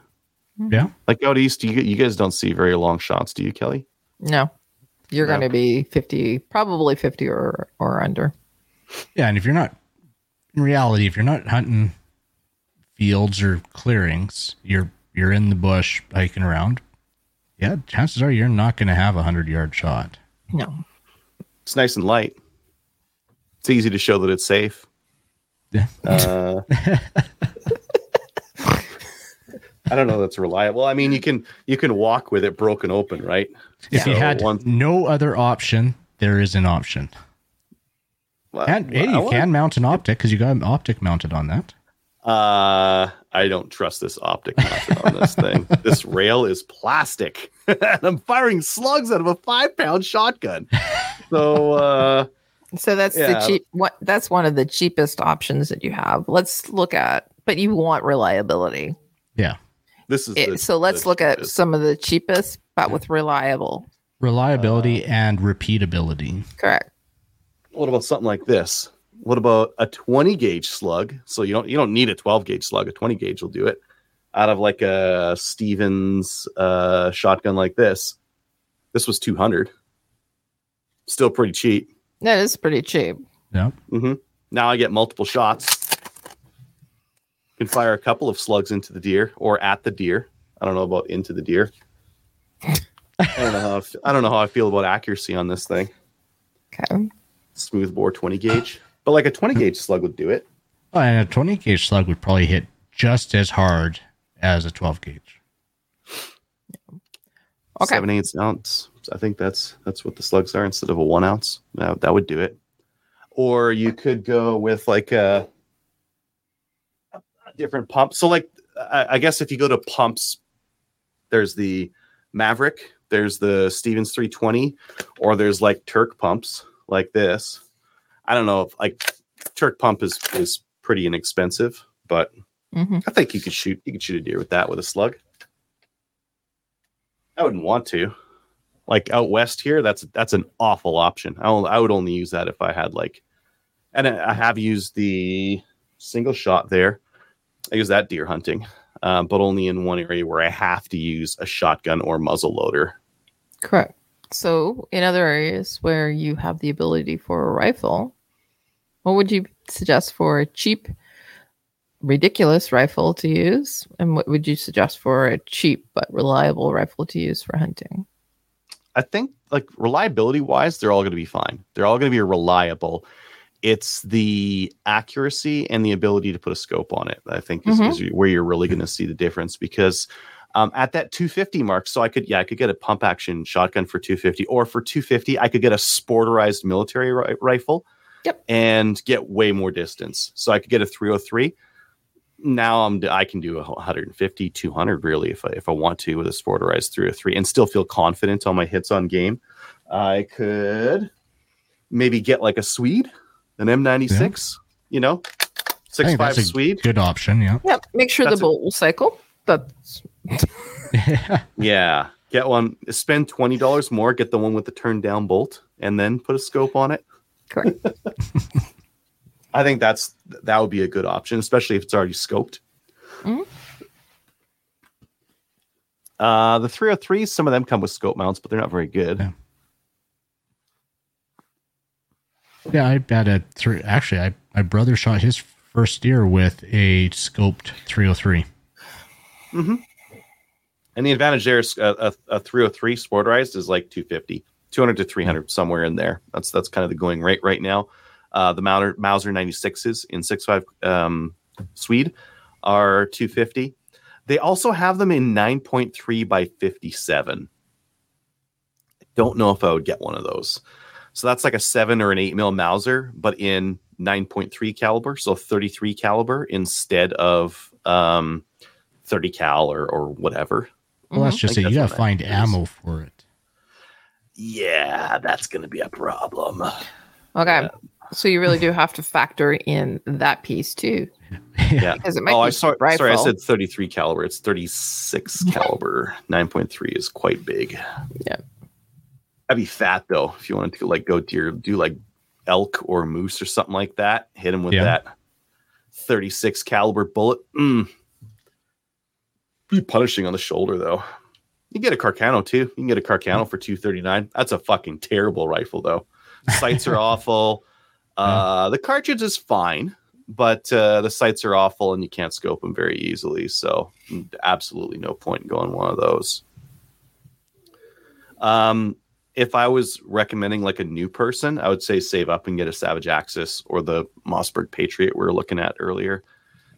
Yeah. Like out east, you, you guys don't see very long shots, do you, Kelly? No. You're No. going to be 50, probably 50 or, or under. Yeah, and if you're not in reality, if you're not hunting fields or clearings, you're you're in the bush hiking around. Yeah, chances are you're not going to have a hundred yard shot. No. It's nice and light. It's easy to show that it's safe. Yeah. Uh, I don't know that's reliable. I mean, you can you can walk with it broken open, right? If you So had one- no other option, there is an option. Well, And hey, I you want- can mount an optic because you got an optic mounted on that. Uh, I don't trust this optic mounted on this thing. This rail is plastic, and I'm firing slugs out of a five pound shotgun. So, uh, So that's Yeah. the cheap what that's one of the cheapest options that you have. Let's look at but you want reliability. Yeah, this is It- the- so let's the look at some of the cheapest but with reliable. reliability and repeatability. Correct. What about something like this? What about a 20 gauge slug? So you don't you don't need a 12 gauge slug. A 20 gauge will do it. Out of like a Stevens uh, shotgun like this, this was 200. Still pretty cheap. That is pretty cheap. Yeah, hmm Now I get multiple shots. Can fire a couple of slugs into the deer or at the deer. I don't know about into the deer. I don't know how I, f- I don't know how I feel about accuracy on this thing. Okay. Smooth bore 20 gauge, but like a 20 gauge slug would do it. oh, and a 20 gauge slug would probably hit just as hard as a 12 gauge. Okay. Seven eighths ounce. I think that's that's what the slugs are instead of a one ounce. That, that would do it. Or you could go with like a, a different pumps. So like I, I guess if you go to pumps, there's the Maverick, there's the Stevens 320, or there's like Turk pumps like this. I don't know if like Turk pump is is pretty inexpensive, but hmm I think you could shoot you could shoot a deer with that with a slug. I wouldn't want to. Like out west here, that's that's an awful option. I I would only use that if I had like, and I have used the single shot there. I use that deer hunting, um, but only in one area where I have to use a shotgun or muzzle loader. Correct. So in other areas where you have the ability for a rifle, what would you suggest for a cheap, ridiculous rifle to use? And what would you suggest for a cheap but reliable rifle to use for hunting? I think like reliability wise, they're all going to be fine. They're all going to be reliable. It's the accuracy and the ability to put a scope on it. I think is, is where you're really going to see the difference because um, at that 250 mark, so I could yeah I could get a pump action shotgun for 250, or for 250 I could get a sporterized military ri- rifle. Yep. And get way more distance. So I could get a 303 now I'm I can do 150, 200 really if I, if I want to with a sporterized 303 and still feel confident on my hits on game. I could maybe get like a Swede, an M96, you know, I six think five that's Swede. good option. Yeah, Yep. Make sure That's the a- bolt will cycle. That's Yeah, get one. Spend twenty dollars more. Get the one with the turn down bolt, and then put a scope on it. Correct. I think that's that would be a good option, especially if it's already scoped. Mhm. Uh, the 303s, some of them come with scope mounts, but they're not very good. Yeah. Yeah, I had a three. Actually, I my brother shot his first deer with a scoped 303. And the advantage there is uh, a, a, a 303 sporterized is like 250, 200 to 300, somewhere in there. That's that's kind of the going rate right now. Uh, the Mauser, Mauser 96s in 6.5 um, Swede are 250. They also have them in 9.3 by 57. I don't know if I would get one of those. So that's like a seven or an eight mil Mauser, but in 9.3 caliber, so 33 caliber instead of um, 30 cal or, or whatever. Well, that's Mhm. just think it. You gotta find that is. ammo for it. Yeah, that's going to be a problem. Okay. So you really do have to factor in that piece too, Yeah. because it might Oh, be I saw, rifle. sorry, I said 33 caliber. It's 36 caliber. 9.3 is quite big. Yeah. That'd be fat though. If you wanted to like go deer, do like elk or moose or something like that, hit him with Yeah. that 36 caliber bullet. Mm. Be punishing on the shoulder though. You get a Carcano too. You can get a Carcano for 239. That's a fucking terrible rifle though. Sights are awful. Uh, the cartridge is fine, but uh, the sights are awful and you can't scope them very easily. So, mm, absolutely no point in going one of those. Um, if I was recommending like a new person, I would say save up and get a Savage Axis or the Mossberg Patriot we were looking at earlier,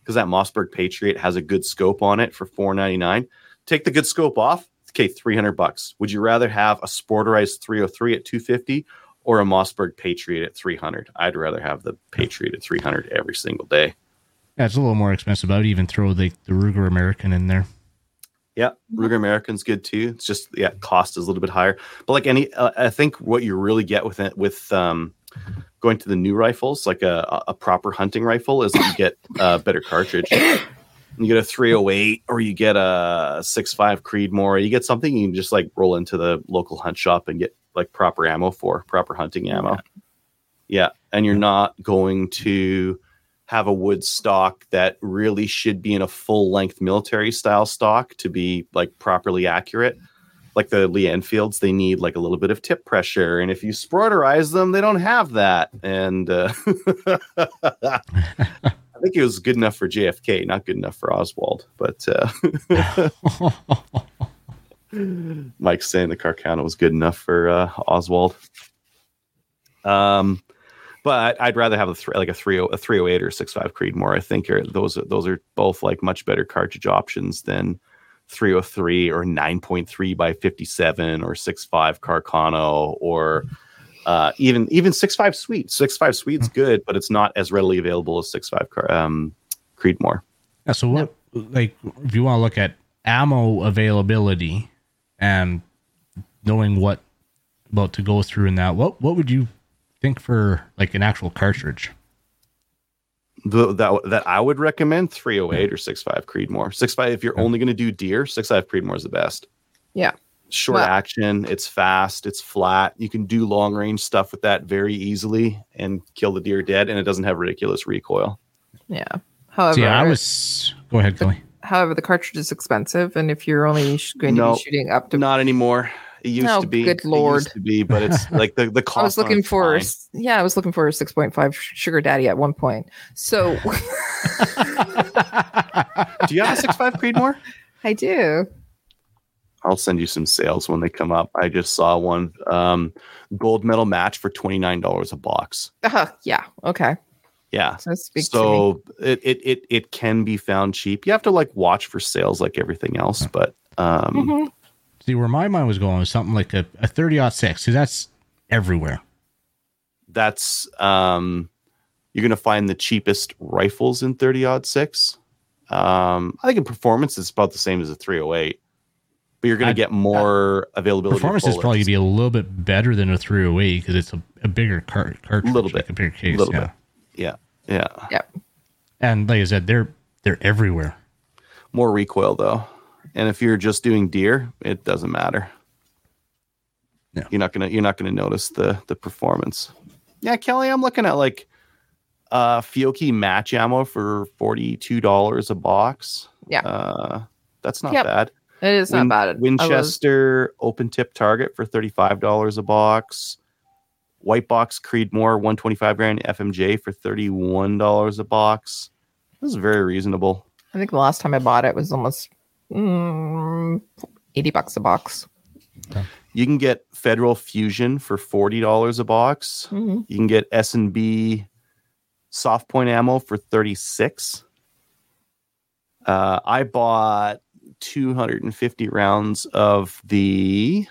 because that Mossberg Patriot has a good scope on it for four ninety nine. Take the good scope off, okay, three hundred bucks. Would you rather have a Sporterized three hundred three at two fifty or a Mossberg Patriot at three hundred? I'd rather have the Patriot at three hundred every single day. Yeah, it's a little more expensive. I would even throw the, the Ruger American in there. Yeah, Ruger American's good too. It's just yeah, cost is a little bit higher. But like any, uh, I think what you really get with it with um, going to the new rifles, like a, a proper hunting rifle, is that you get a better cartridge. You get a 308 or you get a 6.5 Creedmoor. You get something you can just like roll into the local hunt shop and get like proper ammo for proper hunting ammo. Yeah, and you're not going to have a wood stock that really should be in a full length military style stock to be like properly accurate. Like the Lee Enfields, they need like a little bit of tip pressure, and if you sporterize them, they don't have that. And uh, I think it was good enough for JFK, not good enough for Oswald. But uh, Mike's saying the Carcano was good enough for uh, Oswald. Um, but I'd rather have a th- like a three a three hundred eight or six five Creedmoor. I think are those are, those are both like much better cartridge options than three hundred three or nine point three by fifty seven or six five Carcano or uh, even even six five Swede. Six five Swede's good, but it's not as readily available as six five car- um, Creedmoor. Yeah, so what like if you want to look at ammo availability and knowing what about to go through in that, what what would you think for like an actual cartridge? the, that that I would recommend 308 or 65 Creedmoor. 65 if you're only going to do deer, 65 Creedmoor is the best. Yeah. Short Well- action, it's fast, it's flat. You can do long range stuff with that very easily and kill the deer dead and it doesn't have ridiculous recoil. Yeah. However, So yeah, I was go ahead, Kelly. however, the cartridge is expensive, and if you're only going to No, be shooting up to, Not anymore. It used No, to be. good It lord. used to be, but it's like the the cost. I was looking for, fine. yeah, I was looking for a 6.5 sugar daddy at one point. So Do you have a 65 Creedmoor? I do. I'll send you some sales when they come up. I just saw one um, gold medal match for twenty nine dollars a box. Uh, yeah. Okay. Yeah, So speak to me. so it, it it it can be found cheap. You have to like watch for sales like everything else, but um, Mhm. See where my mind was going was something like a, a 30 six, because that's everywhere. that's um, you're gonna find the cheapest rifles in thirty odd six. Um, I think in performance it's about the same as a three hundred eight, but you're gonna I'd- get more availability. Performance is probably gonna be a little bit better than a 308 because it's a, a bigger cart cartridge, Little like bit. a bigger case. Little yeah. bit. yeah yeah And like I said, they're they're everywhere. more recoil though. And if you're just doing deer, it doesn't matter. No. You're not gonna you're not gonna notice the the performance. Yeah, Kelly, I'm looking at like uh Fiocchi match ammo for forty two dollars a box. Yeah. Uh that's not Yep. bad. It is Win- not bad. Winchester open tip target for $35 a box. White box Creedmoor 125 grand FMJ for $31 a box. This is very reasonable. I think the last time I bought it was almost mm, 80 bucks a box. You can get Federal Fusion for $40 a box. Mhm. You can get S&B soft point ammo for 36. Uh, I bought 250 rounds of the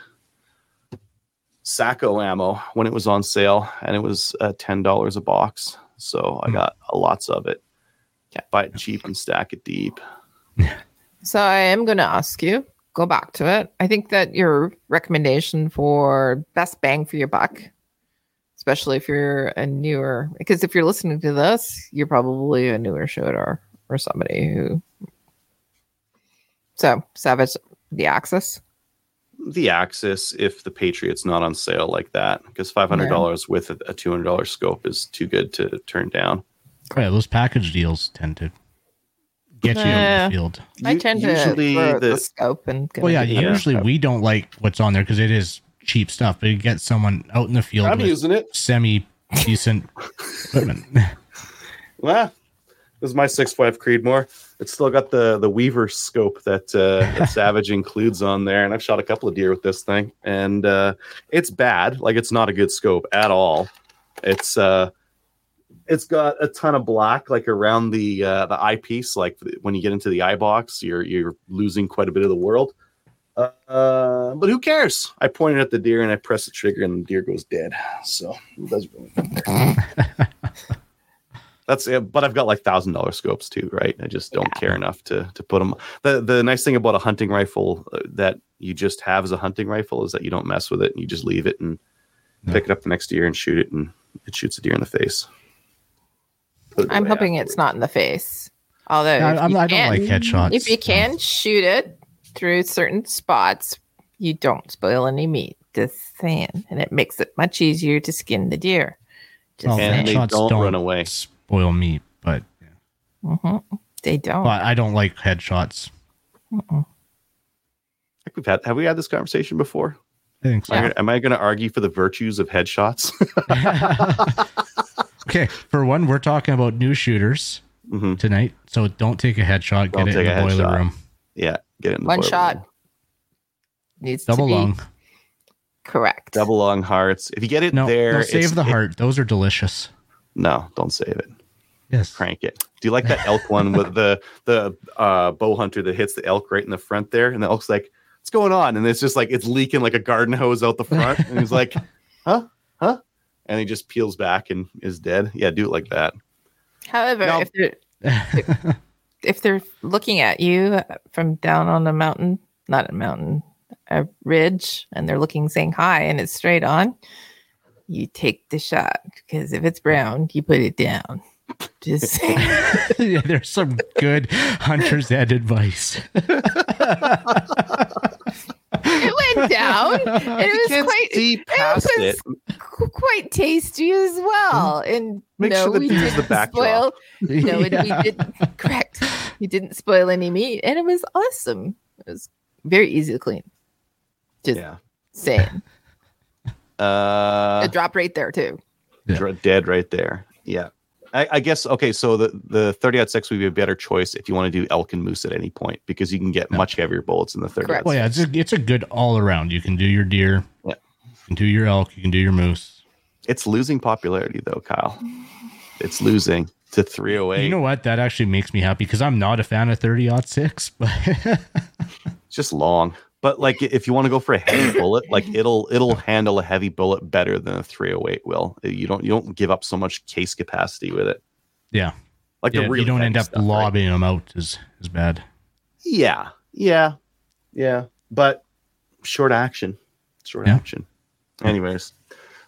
Sacco ammo when it was on sale, and it was uh, $10 a box. So I Hmm. got uh, lots of it. Yeah. Buy it cheap and stack it deep. So I am going to ask you, go back to it. I think that your recommendation for best bang for your buck, especially if you're a newer, because if you're listening to this, you're probably a newer shooter or somebody who. So Savage, the Axis. The Axis, if the Patriot's not on sale like that, because $500 with a a $200 scope is too good to turn down. Yeah, those package deals tend to get you out Yeah. in the field. I U- tend to usually throw the, the- scope and. Well, yeah, Yeah. usually we don't like what's on there because it is cheap stuff, but you get someone out in the field I'm with using it. semi decent equipment. Well, this is my six five Creedmoor. It's still got the the Weaver scope that, uh, that Savage includes on there, and I've shot a couple of deer with this thing, and uh, it's bad. Like it's not a good scope at all. It's uh, it's got a ton of black like around the uh, the eyepiece. Like when you get into the eye box, you're you're losing quite a bit of the world. Uh, uh, but who cares? I pointed at the deer and I press the trigger, and the deer goes dead. So it doesn't really. That's it. But I've got like thousand dollar scopes too, right? I just don't Yeah. care enough to to put them. The the nice thing about a hunting rifle uh, that you just have as a hunting rifle is that you don't mess with it and you just leave it and pick it up the next year and shoot it, and it shoots a deer in the face. Put I'm hoping afterwards. it's not in the face. Although, I, I'm, I don't can- like headshots. If you can shoot it through certain spots, you don't spoil any meat. Just saying, and it makes it much easier to skin the deer. Just Well, And saying. they headshots don't run away. Spoil meat, but Mhm. They don't. but I don't like headshots. I think we've had have we had this conversation before? I think so. Am I Am I going to argue for the virtues of headshots? okay, for one, we're talking about new shooters Mhm. tonight, so don't take a headshot. Don't Get it take in a the boiler headshot. room. Yeah, get it in the boiler room. One boiler shot room. needs Double to be long. correct. double long hearts. If you get it No, there, no, it's- save the it- heart. Those are delicious. no, don't save it. Yes. Crank it. Do you like that elk one with the the uh, bow hunter that hits the elk right in the front there, and the elk's like, "What's going on?" And it's just like it's leaking like a garden hose out the front, and he's like, "Huh, huh," and he just peels back and is dead. Yeah, do it like that. However, Now- if they're if they're looking at you from down on a mountain, not a mountain, a ridge, and they're looking saying hi, and it's straight on, you take the shot because if it's brown, you put it down. Just saying. yeah, there's some good hunter's ed advice. It down, and it was quite see past was it. quite tasty as well. And Make no, sure we use the didn't backdrop. spoil. No, it- Yeah. we didn't. Correct. We didn't spoil any meat, and it was awesome. It was very easy to clean. Just Yeah. saying, Uh, it dropped right there too. Yeah. dead right there. Yeah. I, I guess okay. So the the thirty out six would be a better choice if you want to do elk and moose at any point because you can get Yeah. much heavier bullets in the thirty. Correct. Well, yeah, it's a, it's a good all around. You can do your deer. Yeah. You can do your elk. You can do your moose. It's losing popularity though, Kyle. It's losing to three oh eight. You know what? That actually makes me happy because I'm not a fan of 30 out six, but It's just long. But like if you want to go for a heavy bullet, like it'll it'll handle a heavy bullet better than a 308 will. Uh, you don't you don't give up so much case capacity with it. yeah, Like yeah the real you don't end up stuff, right? lobbing them out as as bad. Yeah. Yeah. Yeah. But short action. Short Yeah. action. Anyways,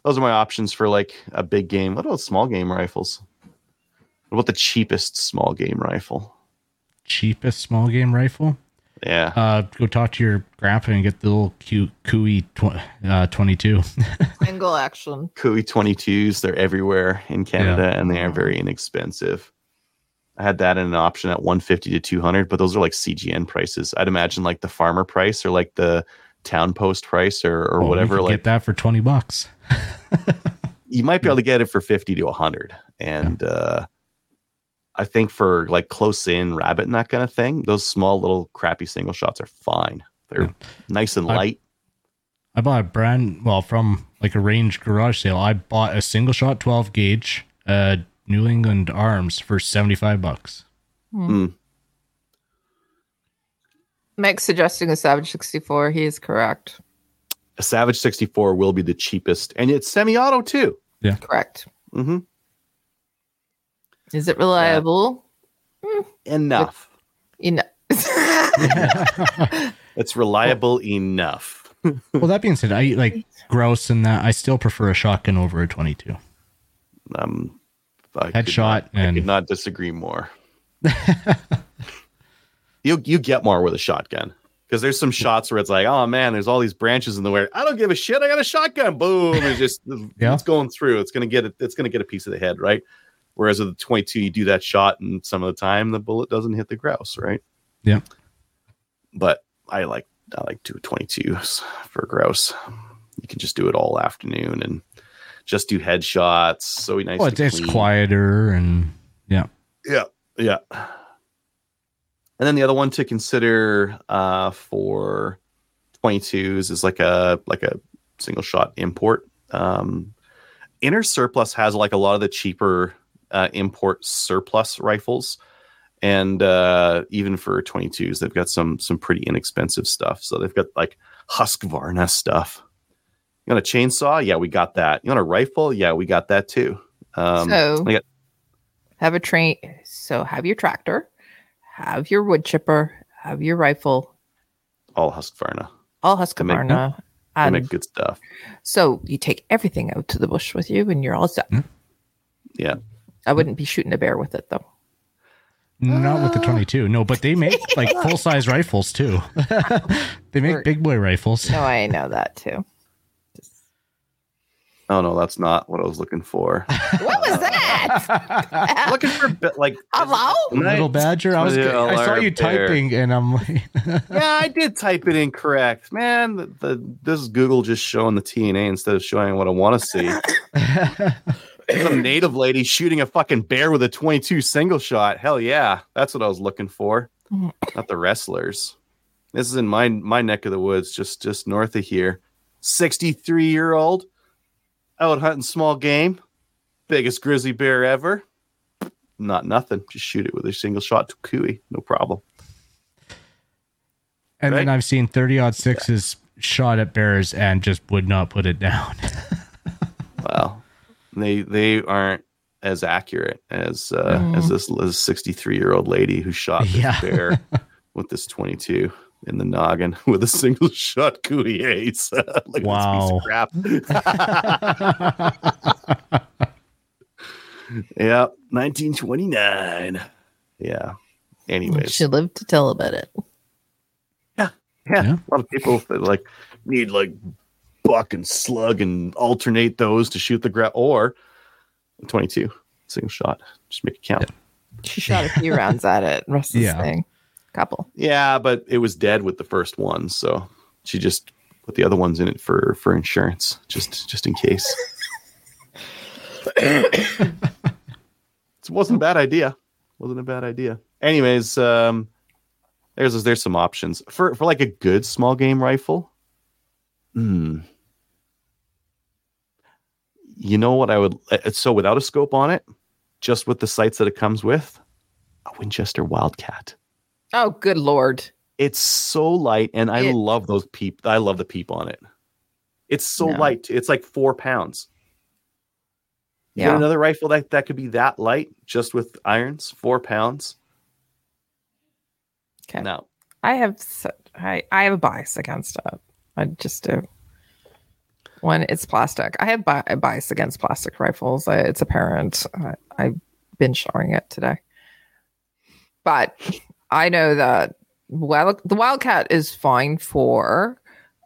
those are my options for like a big game. What about small game rifles? What about the cheapest small game rifle? Cheapest small game rifle. Yeah. Uh, go talk to your grandpa and get the little cute Cooey tw- uh, 22. Single action. Cooey 22s, they're everywhere in Canada and they are very inexpensive. I had that in an option at 150 to 200, but those are like CGN prices. I'd imagine like the farmer price or like the town post price or, or Oh, you whatever. Like get that for 20 bucks. you might be able to get it for 50 to 100 and uh i think for like close in rabbit and that kind of thing those small little crappy single shots are fine they're Yeah. nice and light I bought a brand, well, from like a range garage sale. I bought a single shot 12 gauge, uh, New England Arms for 75 bucks. Mm. Mike's suggesting a Savage 64. He is correct. a savage 64 will be the cheapest and it's semi-auto too Yeah. Correct. hmm Is it reliable? enough Enough. it's reliable enough well, that being said, I like gross and that. I still prefer a shotgun over a 22. um I could Headshot not- I and- could not disagree more you you get more with a shotgun because there's some shots where it's like, oh man, there's all these branches in the way. I don't give a shit. I got a shotgun. Boom! It's just Yeah. it's going through. It's gonna get it. It's gonna get a piece of the head, right? Whereas with the 22, you do that shot, and some of the time the bullet doesn't hit the grouse, right? Yeah. But I like I like two 22s for grouse. You can just do it all afternoon and just do headshots. So nice. Well, it's, it's clean. quieter and yeah. Yeah, yeah. And then the other one to consider uh, for 22s is like a like a single shot import. Um, Inner Surplus has like a lot of the cheaper uh, import surplus rifles, and uh, even for 22s, they've got some some pretty inexpensive stuff. So they've got like Husqvarna stuff. You want a chainsaw? Yeah, we got that. You want a rifle? Yeah, we got that too. Um, so got- have a train. So have your tractor, have your wood chipper, have your rifle, all Husqvarna. all make- Husqvarna. They And make good stuff. so you take everything out to the bush with you and you're all set. Yeah. I wouldn't be shooting a bear with it though. Not with the 22. No, but they make like full size rifles too. they make Or- big boy rifles. No, I know that too. Oh no, that's not what I was looking for. What was that? looking for bit like Hello? Little badger. I was. Yeah, I saw you Bear. typing, and I'm like, Yeah, I did type it incorrect, man. The, the this is Google just showing the TNA instead of showing what I want to see. Some native lady shooting a fucking bear with a 22 single shot. Hell yeah, that's what I was looking for. Not the wrestlers. This is in my my neck of the woods, just just north of here. 63 year old out hunting small game, biggest grizzly bear ever. Not nothing. Just shoot it with a single shot to Cooey, no problem. and then I've seen 30 odd sixes shot at bears and just would not put it down. Well, they they aren't as accurate as uh, as this 63 year old lady who shot this Yeah. bear with this 22 in the noggin with a single shot ace. Look Wow. this piece of crap. yeah, 1929. Yeah. Anyways, She lived to tell about it. yeah, Yeah. a lot of people that like need like buck and slug and alternate those to shoot the ground or 22 single shot. Just make it count. She shot a few rounds at it. Russ's Yeah. thing. Couple. Yeah, but it was dead with the first one, so she just put the other ones in it for for insurance, just just in case. it wasn't a bad idea. Wasn't a bad idea. Anyways, um, there's there's some options for for like a good small game rifle. Hmm. You know what I would uh, so without a scope on it, just with the sights that it comes with, a Winchester Wildcat Oh, good lord. it's so light and i It- love those peep i love the peep on it it's so No. light it's like four pounds you Yeah. get another rifle that that could be that light just with irons four pounds Okay. no I have I I have a bias against it. I just do. When it's plastic, I have bi- a bias against plastic rifles. I, it's apparent. I, I've been showing it today, but I know that Wild, the Wildcat is fine for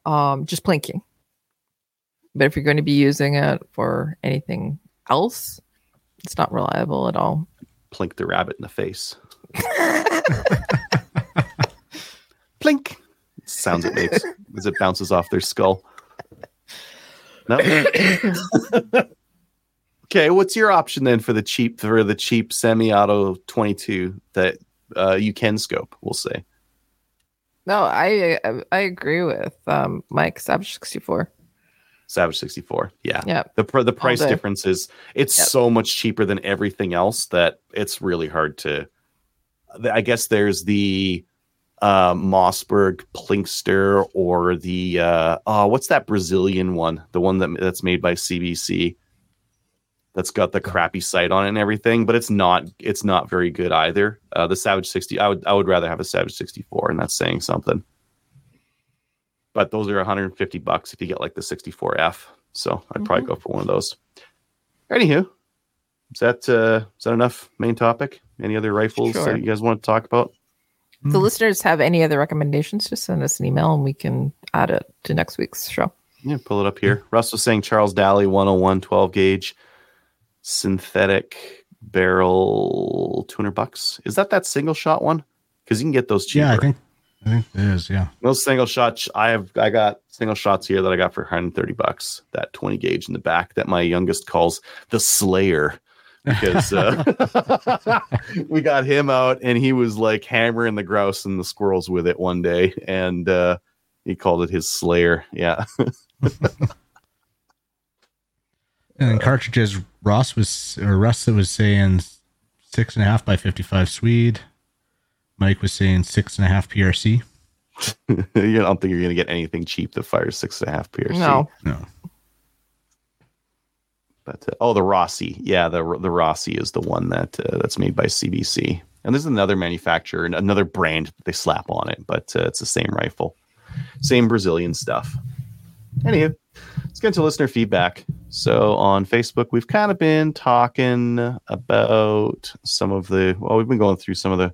um, just plinking. But if you're going to be using it for anything else, it's not reliable at all. Plink the rabbit in the face. Plink. Sounds it makes as it bounces off their skull. No. okay, what's your option then for the cheap for the cheap semi-auto 22 that uh, you can scope? We'll say. No, I I agree with um, Mike Savage 64. Savage 64. Yeah. Yeah. The pr- the price difference is it's Yep. so much cheaper than everything else that it's really hard to I guess there's the uh, Mossberg Plinkster or the uh, oh what's that Brazilian one? The one that that's made by CBC. That's got the crappy sight on it and everything, but it's not it's not very good either. Uh, the Savage 60 I would I would rather have a Savage 64 and that's saying something. But those are 150 bucks if you get like the 64F. So I'd probably go for one of those. Anywho, is that uh, is that enough main topic? Any other rifles Sure. that you guys want to talk about? If the hmm. listeners have any other recommendations, just send us an email and we can add it to next week's show. Yeah, pull it up here. Russ was saying Charles Daly 101 12 gauge synthetic barrel 200 bucks. Is that that single shot one? Because you can get those cheaper. Yeah, I think I think it is. Yeah. those single shots. I have I got single shots here that I got for 130 bucks. That 20 gauge in the back that my youngest calls the Slayer. Because uh, we got him out and he was like hammering the grouse and the squirrels with it one day, and uh, he called it his Slayer. Yeah, And then cartridges, Ross was or Russ was saying six and a half by fifty-five Swede. Mike was saying six and a half PRC. you don't think you're gonna get anything cheap that fires six and a half PRC. No, No, But uh, oh, the Rossi, yeah, the the Rossi is the one that uh, that's made by CBC, and there's another manufacturer and another brand that they slap on it, but uh, it's the same rifle, same Brazilian stuff. Anywho, let's get into listener feedback. So on Facebook, we've kind of been talking about some of the well, we've been going through some of the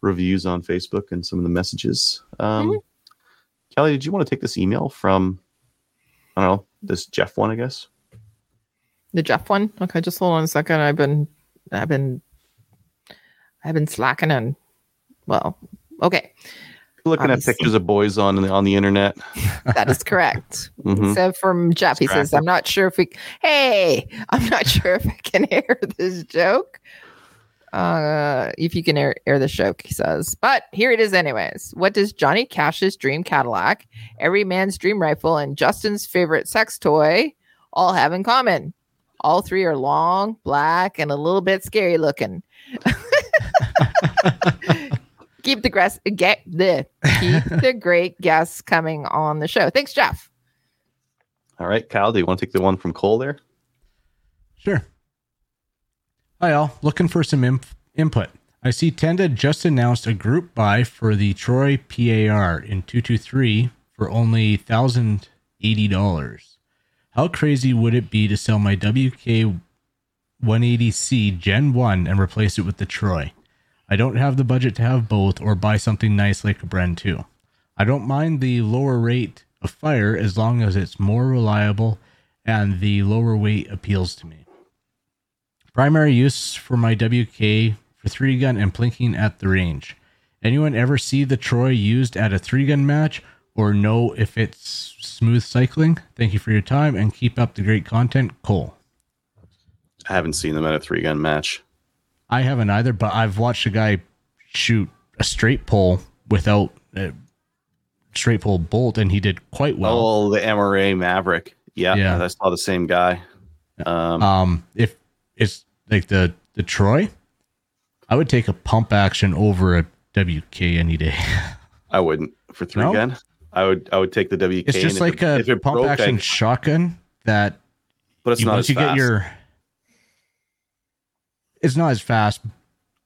reviews on Facebook and some of the messages. Um, Kelly, did you want to take this email from I don't know this Jeff one, I guess. The Jeff one. Okay, just hold on a second. I've been, I've been, I've been slacking and, well, okay, looking at pictures of boys on the on the internet. that is correct. Mhm. So from Jeff, he says, "I'm not sure if we. Hey, I'm not sure if I can air this joke. Uh, if you can air, air this joke, he says. But here it is, anyways. What does Johnny Cash's dream Cadillac, every man's dream rifle, and Justin's favorite sex toy all have in common? All three are long, black, and a little bit scary looking. keep the grass get the keep the great guests coming on the show. Thanks, Jeff. All right, Kyle, do you want to take the one from Cole there? Sure. Hi, all. Looking for some imp- input. I see Tenda just announced a group buy for the Troy PAR in 223 for only $1,080. How crazy would it be to sell my WK 180C Gen 1 and replace it with the Troy? I don't have the budget to have both or buy something nice like a Bren 2. I don't mind the lower rate of fire as long as it's more reliable and the lower weight appeals to me. Primary use for my WK for three gun and plinking at the range. Anyone ever see the Troy used at a three gun match or know if it's smooth cycling? Thank you for your time and keep up the great content, Cole. I haven't seen them at a three gun match. I haven't either, but I've watched a guy shoot a straight pull without a straight pull bolt, and he did quite well. oh, the MRA Maverick. Yeah, Yeah. I saw the same guy. Um, Um, if it's like the the Troy, I would take a pump action over a WK any day. I wouldn't for three No? gun. I would I would take the WK. It's just like it- a if pump broke, I- action shotgun that but it's you, not once as you fast. get your. It's not as fast,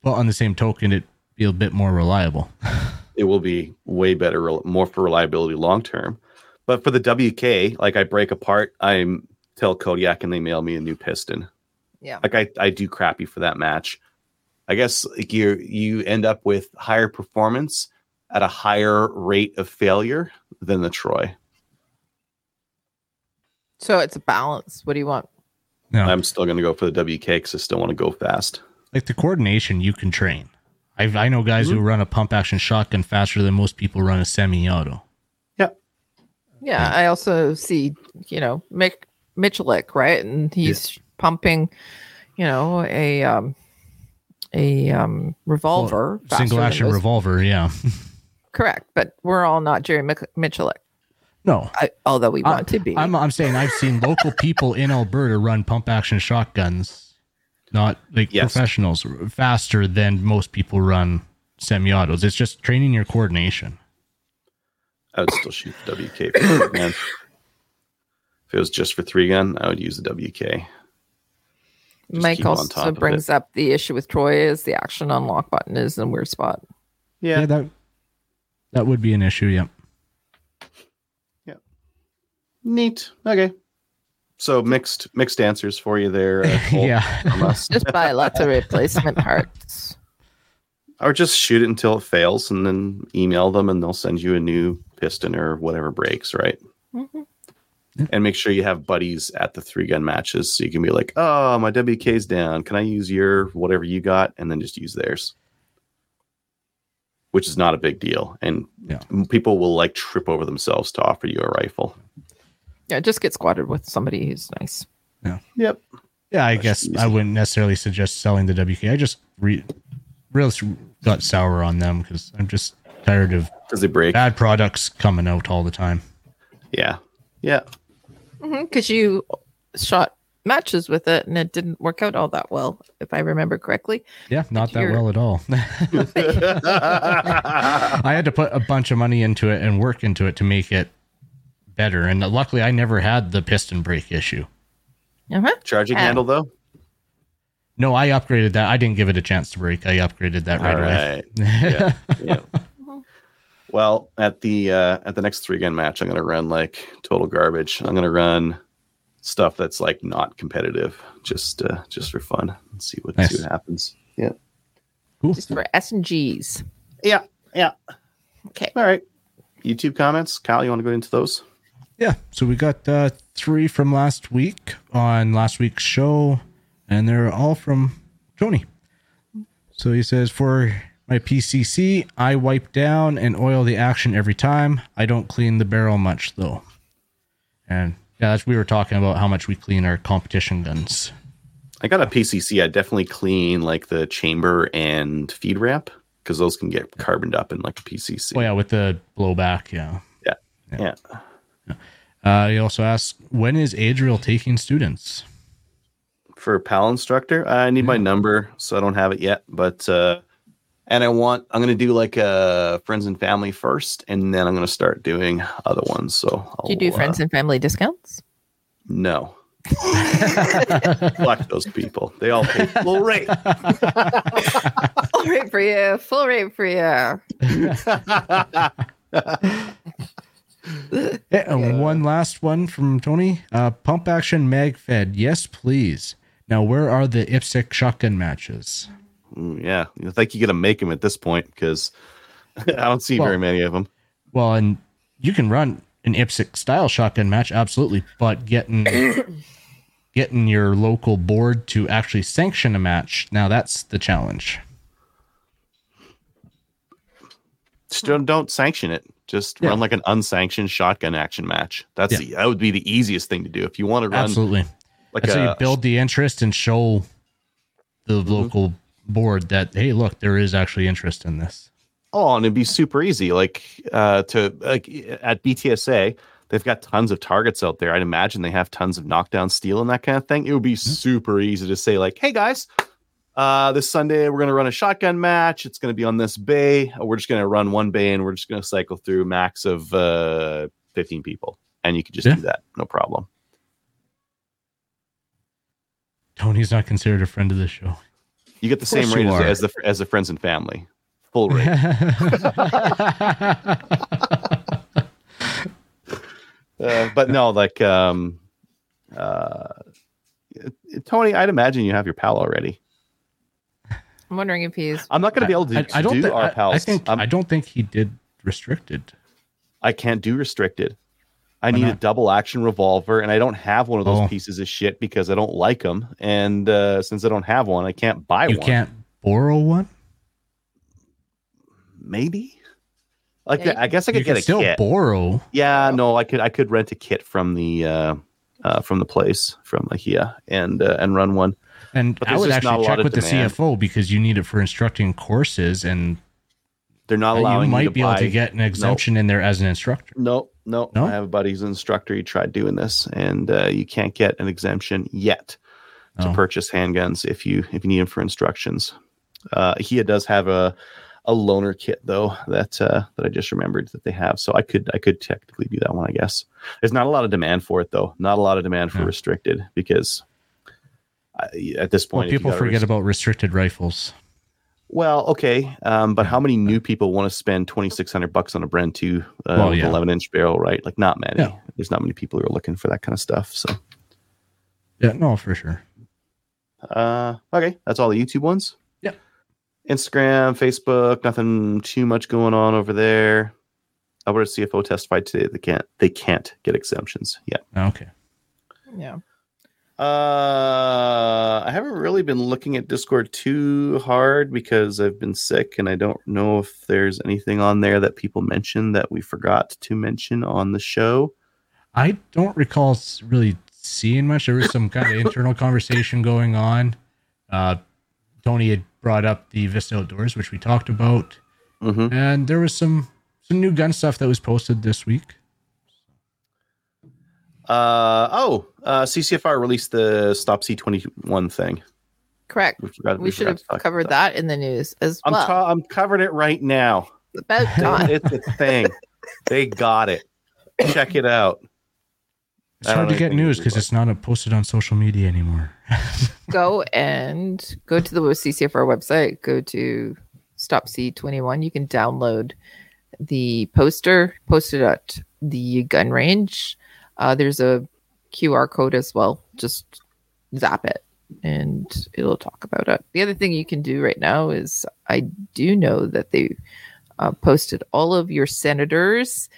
but on the same token, it be a bit more reliable. it will be way better, more for reliability long term. But for the WK, like I break apart, I tell Kodiak and they mail me a new piston. Yeah. Like I, I do crappy for that match. I guess like you you end up with higher performance, at a higher rate of failure than the Troy. So it's a balance. What do you want? No, I'm still going to go for the WK because I still want to go fast. like the coordination you can train. I I know guys who run a pump action shotgun faster than most people run a semi-auto. Yeah, yeah. I also see, you know, Mick Miculek, right? And he's pumping, you know, a um a um revolver. faster Single action revolver, yeah. Correct, but we're all not Jerry Mich- Miculek, No, I, although we I- want to be. I'm I'm saying I've seen local people in Alberta run pump action shotguns, not like Yes. professionals, faster than most people run semi-autos. It's just training your coordination. I would still shoot the WK for three gun. If it was just for three gun, I would use the WK. just Mike keep on top also brings up the issue with Troy is the action unlock button is in a weird spot. Yeah. Yeah, that that would be an issue. Yep. Yep. Neat. Okay. So mixed mixed answers for you there. Uh, yeah. Just buy lots of replacement parts. or just shoot it until it fails and then email them and they'll send you a new piston or whatever breaks, right? Mhm. And make sure you have buddies at the three gun matches so you can be like, oh, my WK's down. Can I use your whatever you got? And then just use theirs, which is not a big deal. And Yeah. people will like trip over themselves to offer you a rifle. Yeah, just get squadded with somebody who's nice. Yeah. Yep. Yeah, I That's guess easy. I wouldn't necessarily suggest selling the WK. I just re- really got sour on them because I'm just tired of Because they break. bad products coming out all the time. Yeah. Yeah. Mm-hmm, because you shot matches with it and it didn't work out all that well, if I remember correctly. Yeah, not that well at all. I had to put a bunch of money into it and work into it to make it better. And luckily, I never had the piston brake issue. Uh-huh. Charging Yeah. handle though? No, I upgraded that. I didn't give it a chance to break. I upgraded that right All away. right. yeah. Well, at the uh, at the next three gun match, I'm gonna run like total garbage. I'm gonna run stuff that's like not competitive, just uh, just for fun, and see what Nice. see what happens. Yeah. Cool. Just for S and G's. Yeah. Yeah. Okay. All right. YouTube comments, Kyle. You want to go into those? Yeah. So we got uh, three from last week on last week's show, and they're all from Tony. So he says, For my PCC, I wipe down and oil the action every time. I don't clean the barrel much, though. And yeah, that's, we were talking about how much we clean our competition guns. I got a PCC. I definitely clean like the chamber and feed ramp because those can get carboned up in like a PCC. Oh, yeah, with the blowback. Yeah. yeah. Uh, he also asks, When is Adriel taking students? for PAL instructor. I need my number, so I don't have it yet. But uh, and I want I'm gonna do like uh friends and family first, and then I'm gonna start doing other ones. So I'll, Do you do uh, friends and family discounts? no. Fuck those people. They all pay full rate. Full rate for you. Full rate for you. Yeah, and one last one from Tony. Uh, pump action mag fed. Yes, please. Now, where are the IPSC shotgun matches? Mm, yeah, I think you got to make them at this point because I don't see very many of them. Well, and you can run an IPSC style shotgun match, absolutely, but getting getting your local board to actually sanction a match now that's the challenge. Just don't, don't sanction it. Just Yeah. run like an unsanctioned shotgun action match. That's Yeah. the, that would be the easiest thing to do if you want to run Absolutely. like That's how you build the interest and show the Mm-hmm. local board that hey, look, there is actually interest in this. Oh, and it'd be super easy. Like uh, to like at BTSA, they've got tons of targets out there. I'd imagine they have tons of knockdown steel and that kind of thing. It would be super easy to say like, "Hey guys, uh, this Sunday we're gonna run a shotgun match. It's gonna be on this bay. We're just gonna run one bay and we're just gonna cycle through max of uh, fifteen people, and you could just Yeah. do that, no problem." Tony's not considered a friend of the show. You get the same rate as, as the as the friends and family, full rate. Uh, but no, like um, uh, Tony, I'd imagine you have your pal already. I'm wondering if he's. I'm not going to be able to, I, to I don't do think. our I, pals. I think. I'm- I don't think he did restricted. I can't do restricted. I Why need a double action revolver, and I don't have one of those Oh. pieces of shit because I don't like them. And uh, since I don't have one, I can't buy You one. You can't borrow one. Maybe. Like Yeah, I guess I You could can get a still kit. borrow. yeah, no, I could. I could rent a kit from the uh, uh, from the place from IKEA and uh, and run one. And I would just not a actually check of with the. CFO because you need it for instructing courses, and They're not you allowing me might to be able to get an exemption in there as an instructor. No, no, No? I have a buddy who's an instructor. He tried doing this, and uh, you can't get an exemption yet to Oh. purchase handguns if you if you need them for instructions. Uh, he does have a a loaner kit though that uh, that I just remembered that they have, so I could I could technically do that one. I guess there's not a lot of demand for it though. Not a lot of demand for Yeah. restricted because I, at this point, you people forget rest- about restricted rifles. Well, okay, um, but how many new people want to spend twenty six hundred bucks on a Bren two uh, Well, yeah. eleven inch barrel? Right, like not many. Yeah. There's not many people who are looking for that kind of stuff. So, Yeah, no, for sure. uh, okay, that's all the YouTube ones. Yeah. Instagram, Facebook, nothing too much going on over there. Alberta CFO testified today they can't they can't get exemptions yet. Okay. Yeah. Uh, I haven't really been looking at Discord too hard because I've been sick and I don't know if there's anything on there that people mentioned that we forgot to mention on the show. I don't recall really seeing much. There was some kind of internal conversation going on. Uh, Tony had brought up the Vista Outdoors, which we talked about, Mm-hmm. and there was some some new gun stuff that was posted this week. Uh oh, uh, CCFR released the Stop C21 thing. Correct. We, forgot, We should have covered about that in the news as I'm, well. ta- I'm covering it right now. About time. it's a thing. they got it. Check it out. It's hard to get news because it's not posted on social media anymore. go and go to the CCFR website, go to Stop C21. You can download the poster, post it at the gun range. Uh, there's a QR code as well. Just zap it and it'll talk about it. The other thing you can do right now is I do know that they uh, posted all of your senators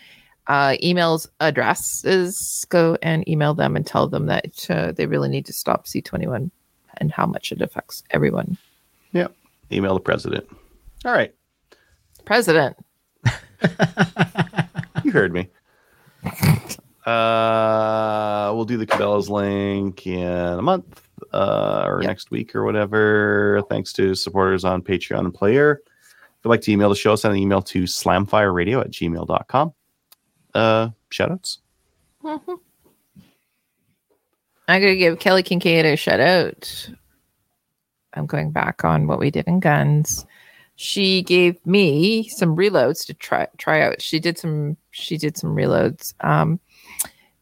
uh, emails addresses go and email them and tell them that uh, they really need to stop c21 and how much it affects everyone Yeah. Email the president. All right. president You heard me. Uh, we'll do the Cabela's link in a month uh, or Yep. next week or whatever. Thanks to supporters on Patreon and Player. If you'd like to email the show, send an email to slamfireradio at gmail.com. Uh, shout outs. i'm going to give kelly kincaid a shout out i'm going back on what we did in guns she gave me some reloads to try try out she did some she did some reloads um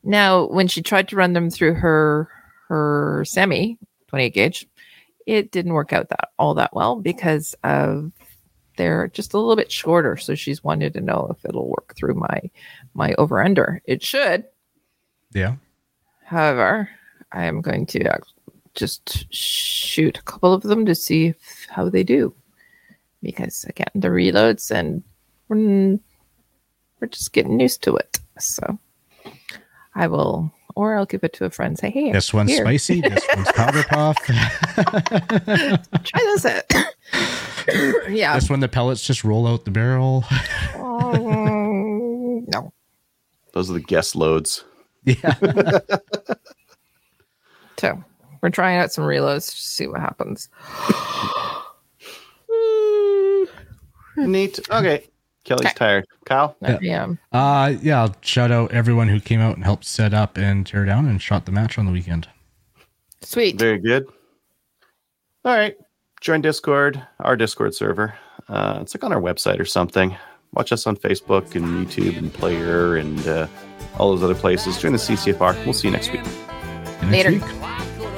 now when she tried to run them through her her semi 28 gauge it didn't work out that all that well because of they're just a little bit shorter. So she's wanted to know if it'll work through my my over under it should. Yeah. however i am going to just shoot a couple of them to see if, how they do. Because again the reloads and we're, we're just getting used to it. So i will or i'll give it to a friend say hey This one's here, spicy. This one's powder puff. try this out yeah this one, the pellets just roll out the barrel. Um, no Those are the guest loads. Yeah. So we're trying out some reloads to see what happens. Neat. Okay. Kelly's Okay. tired. Kyle? Yeah. Yeah. Uh, yeah. I'll shout out everyone who came out and helped set up and tear down and shot the match on the weekend. Sweet. Very good. All right. Join Discord, our Discord server. Uh, it's like on our website or something. Watch us on Facebook and YouTube and Player and uh, all those other places. Join the CCFR. We'll see you next week. See you next Later. week.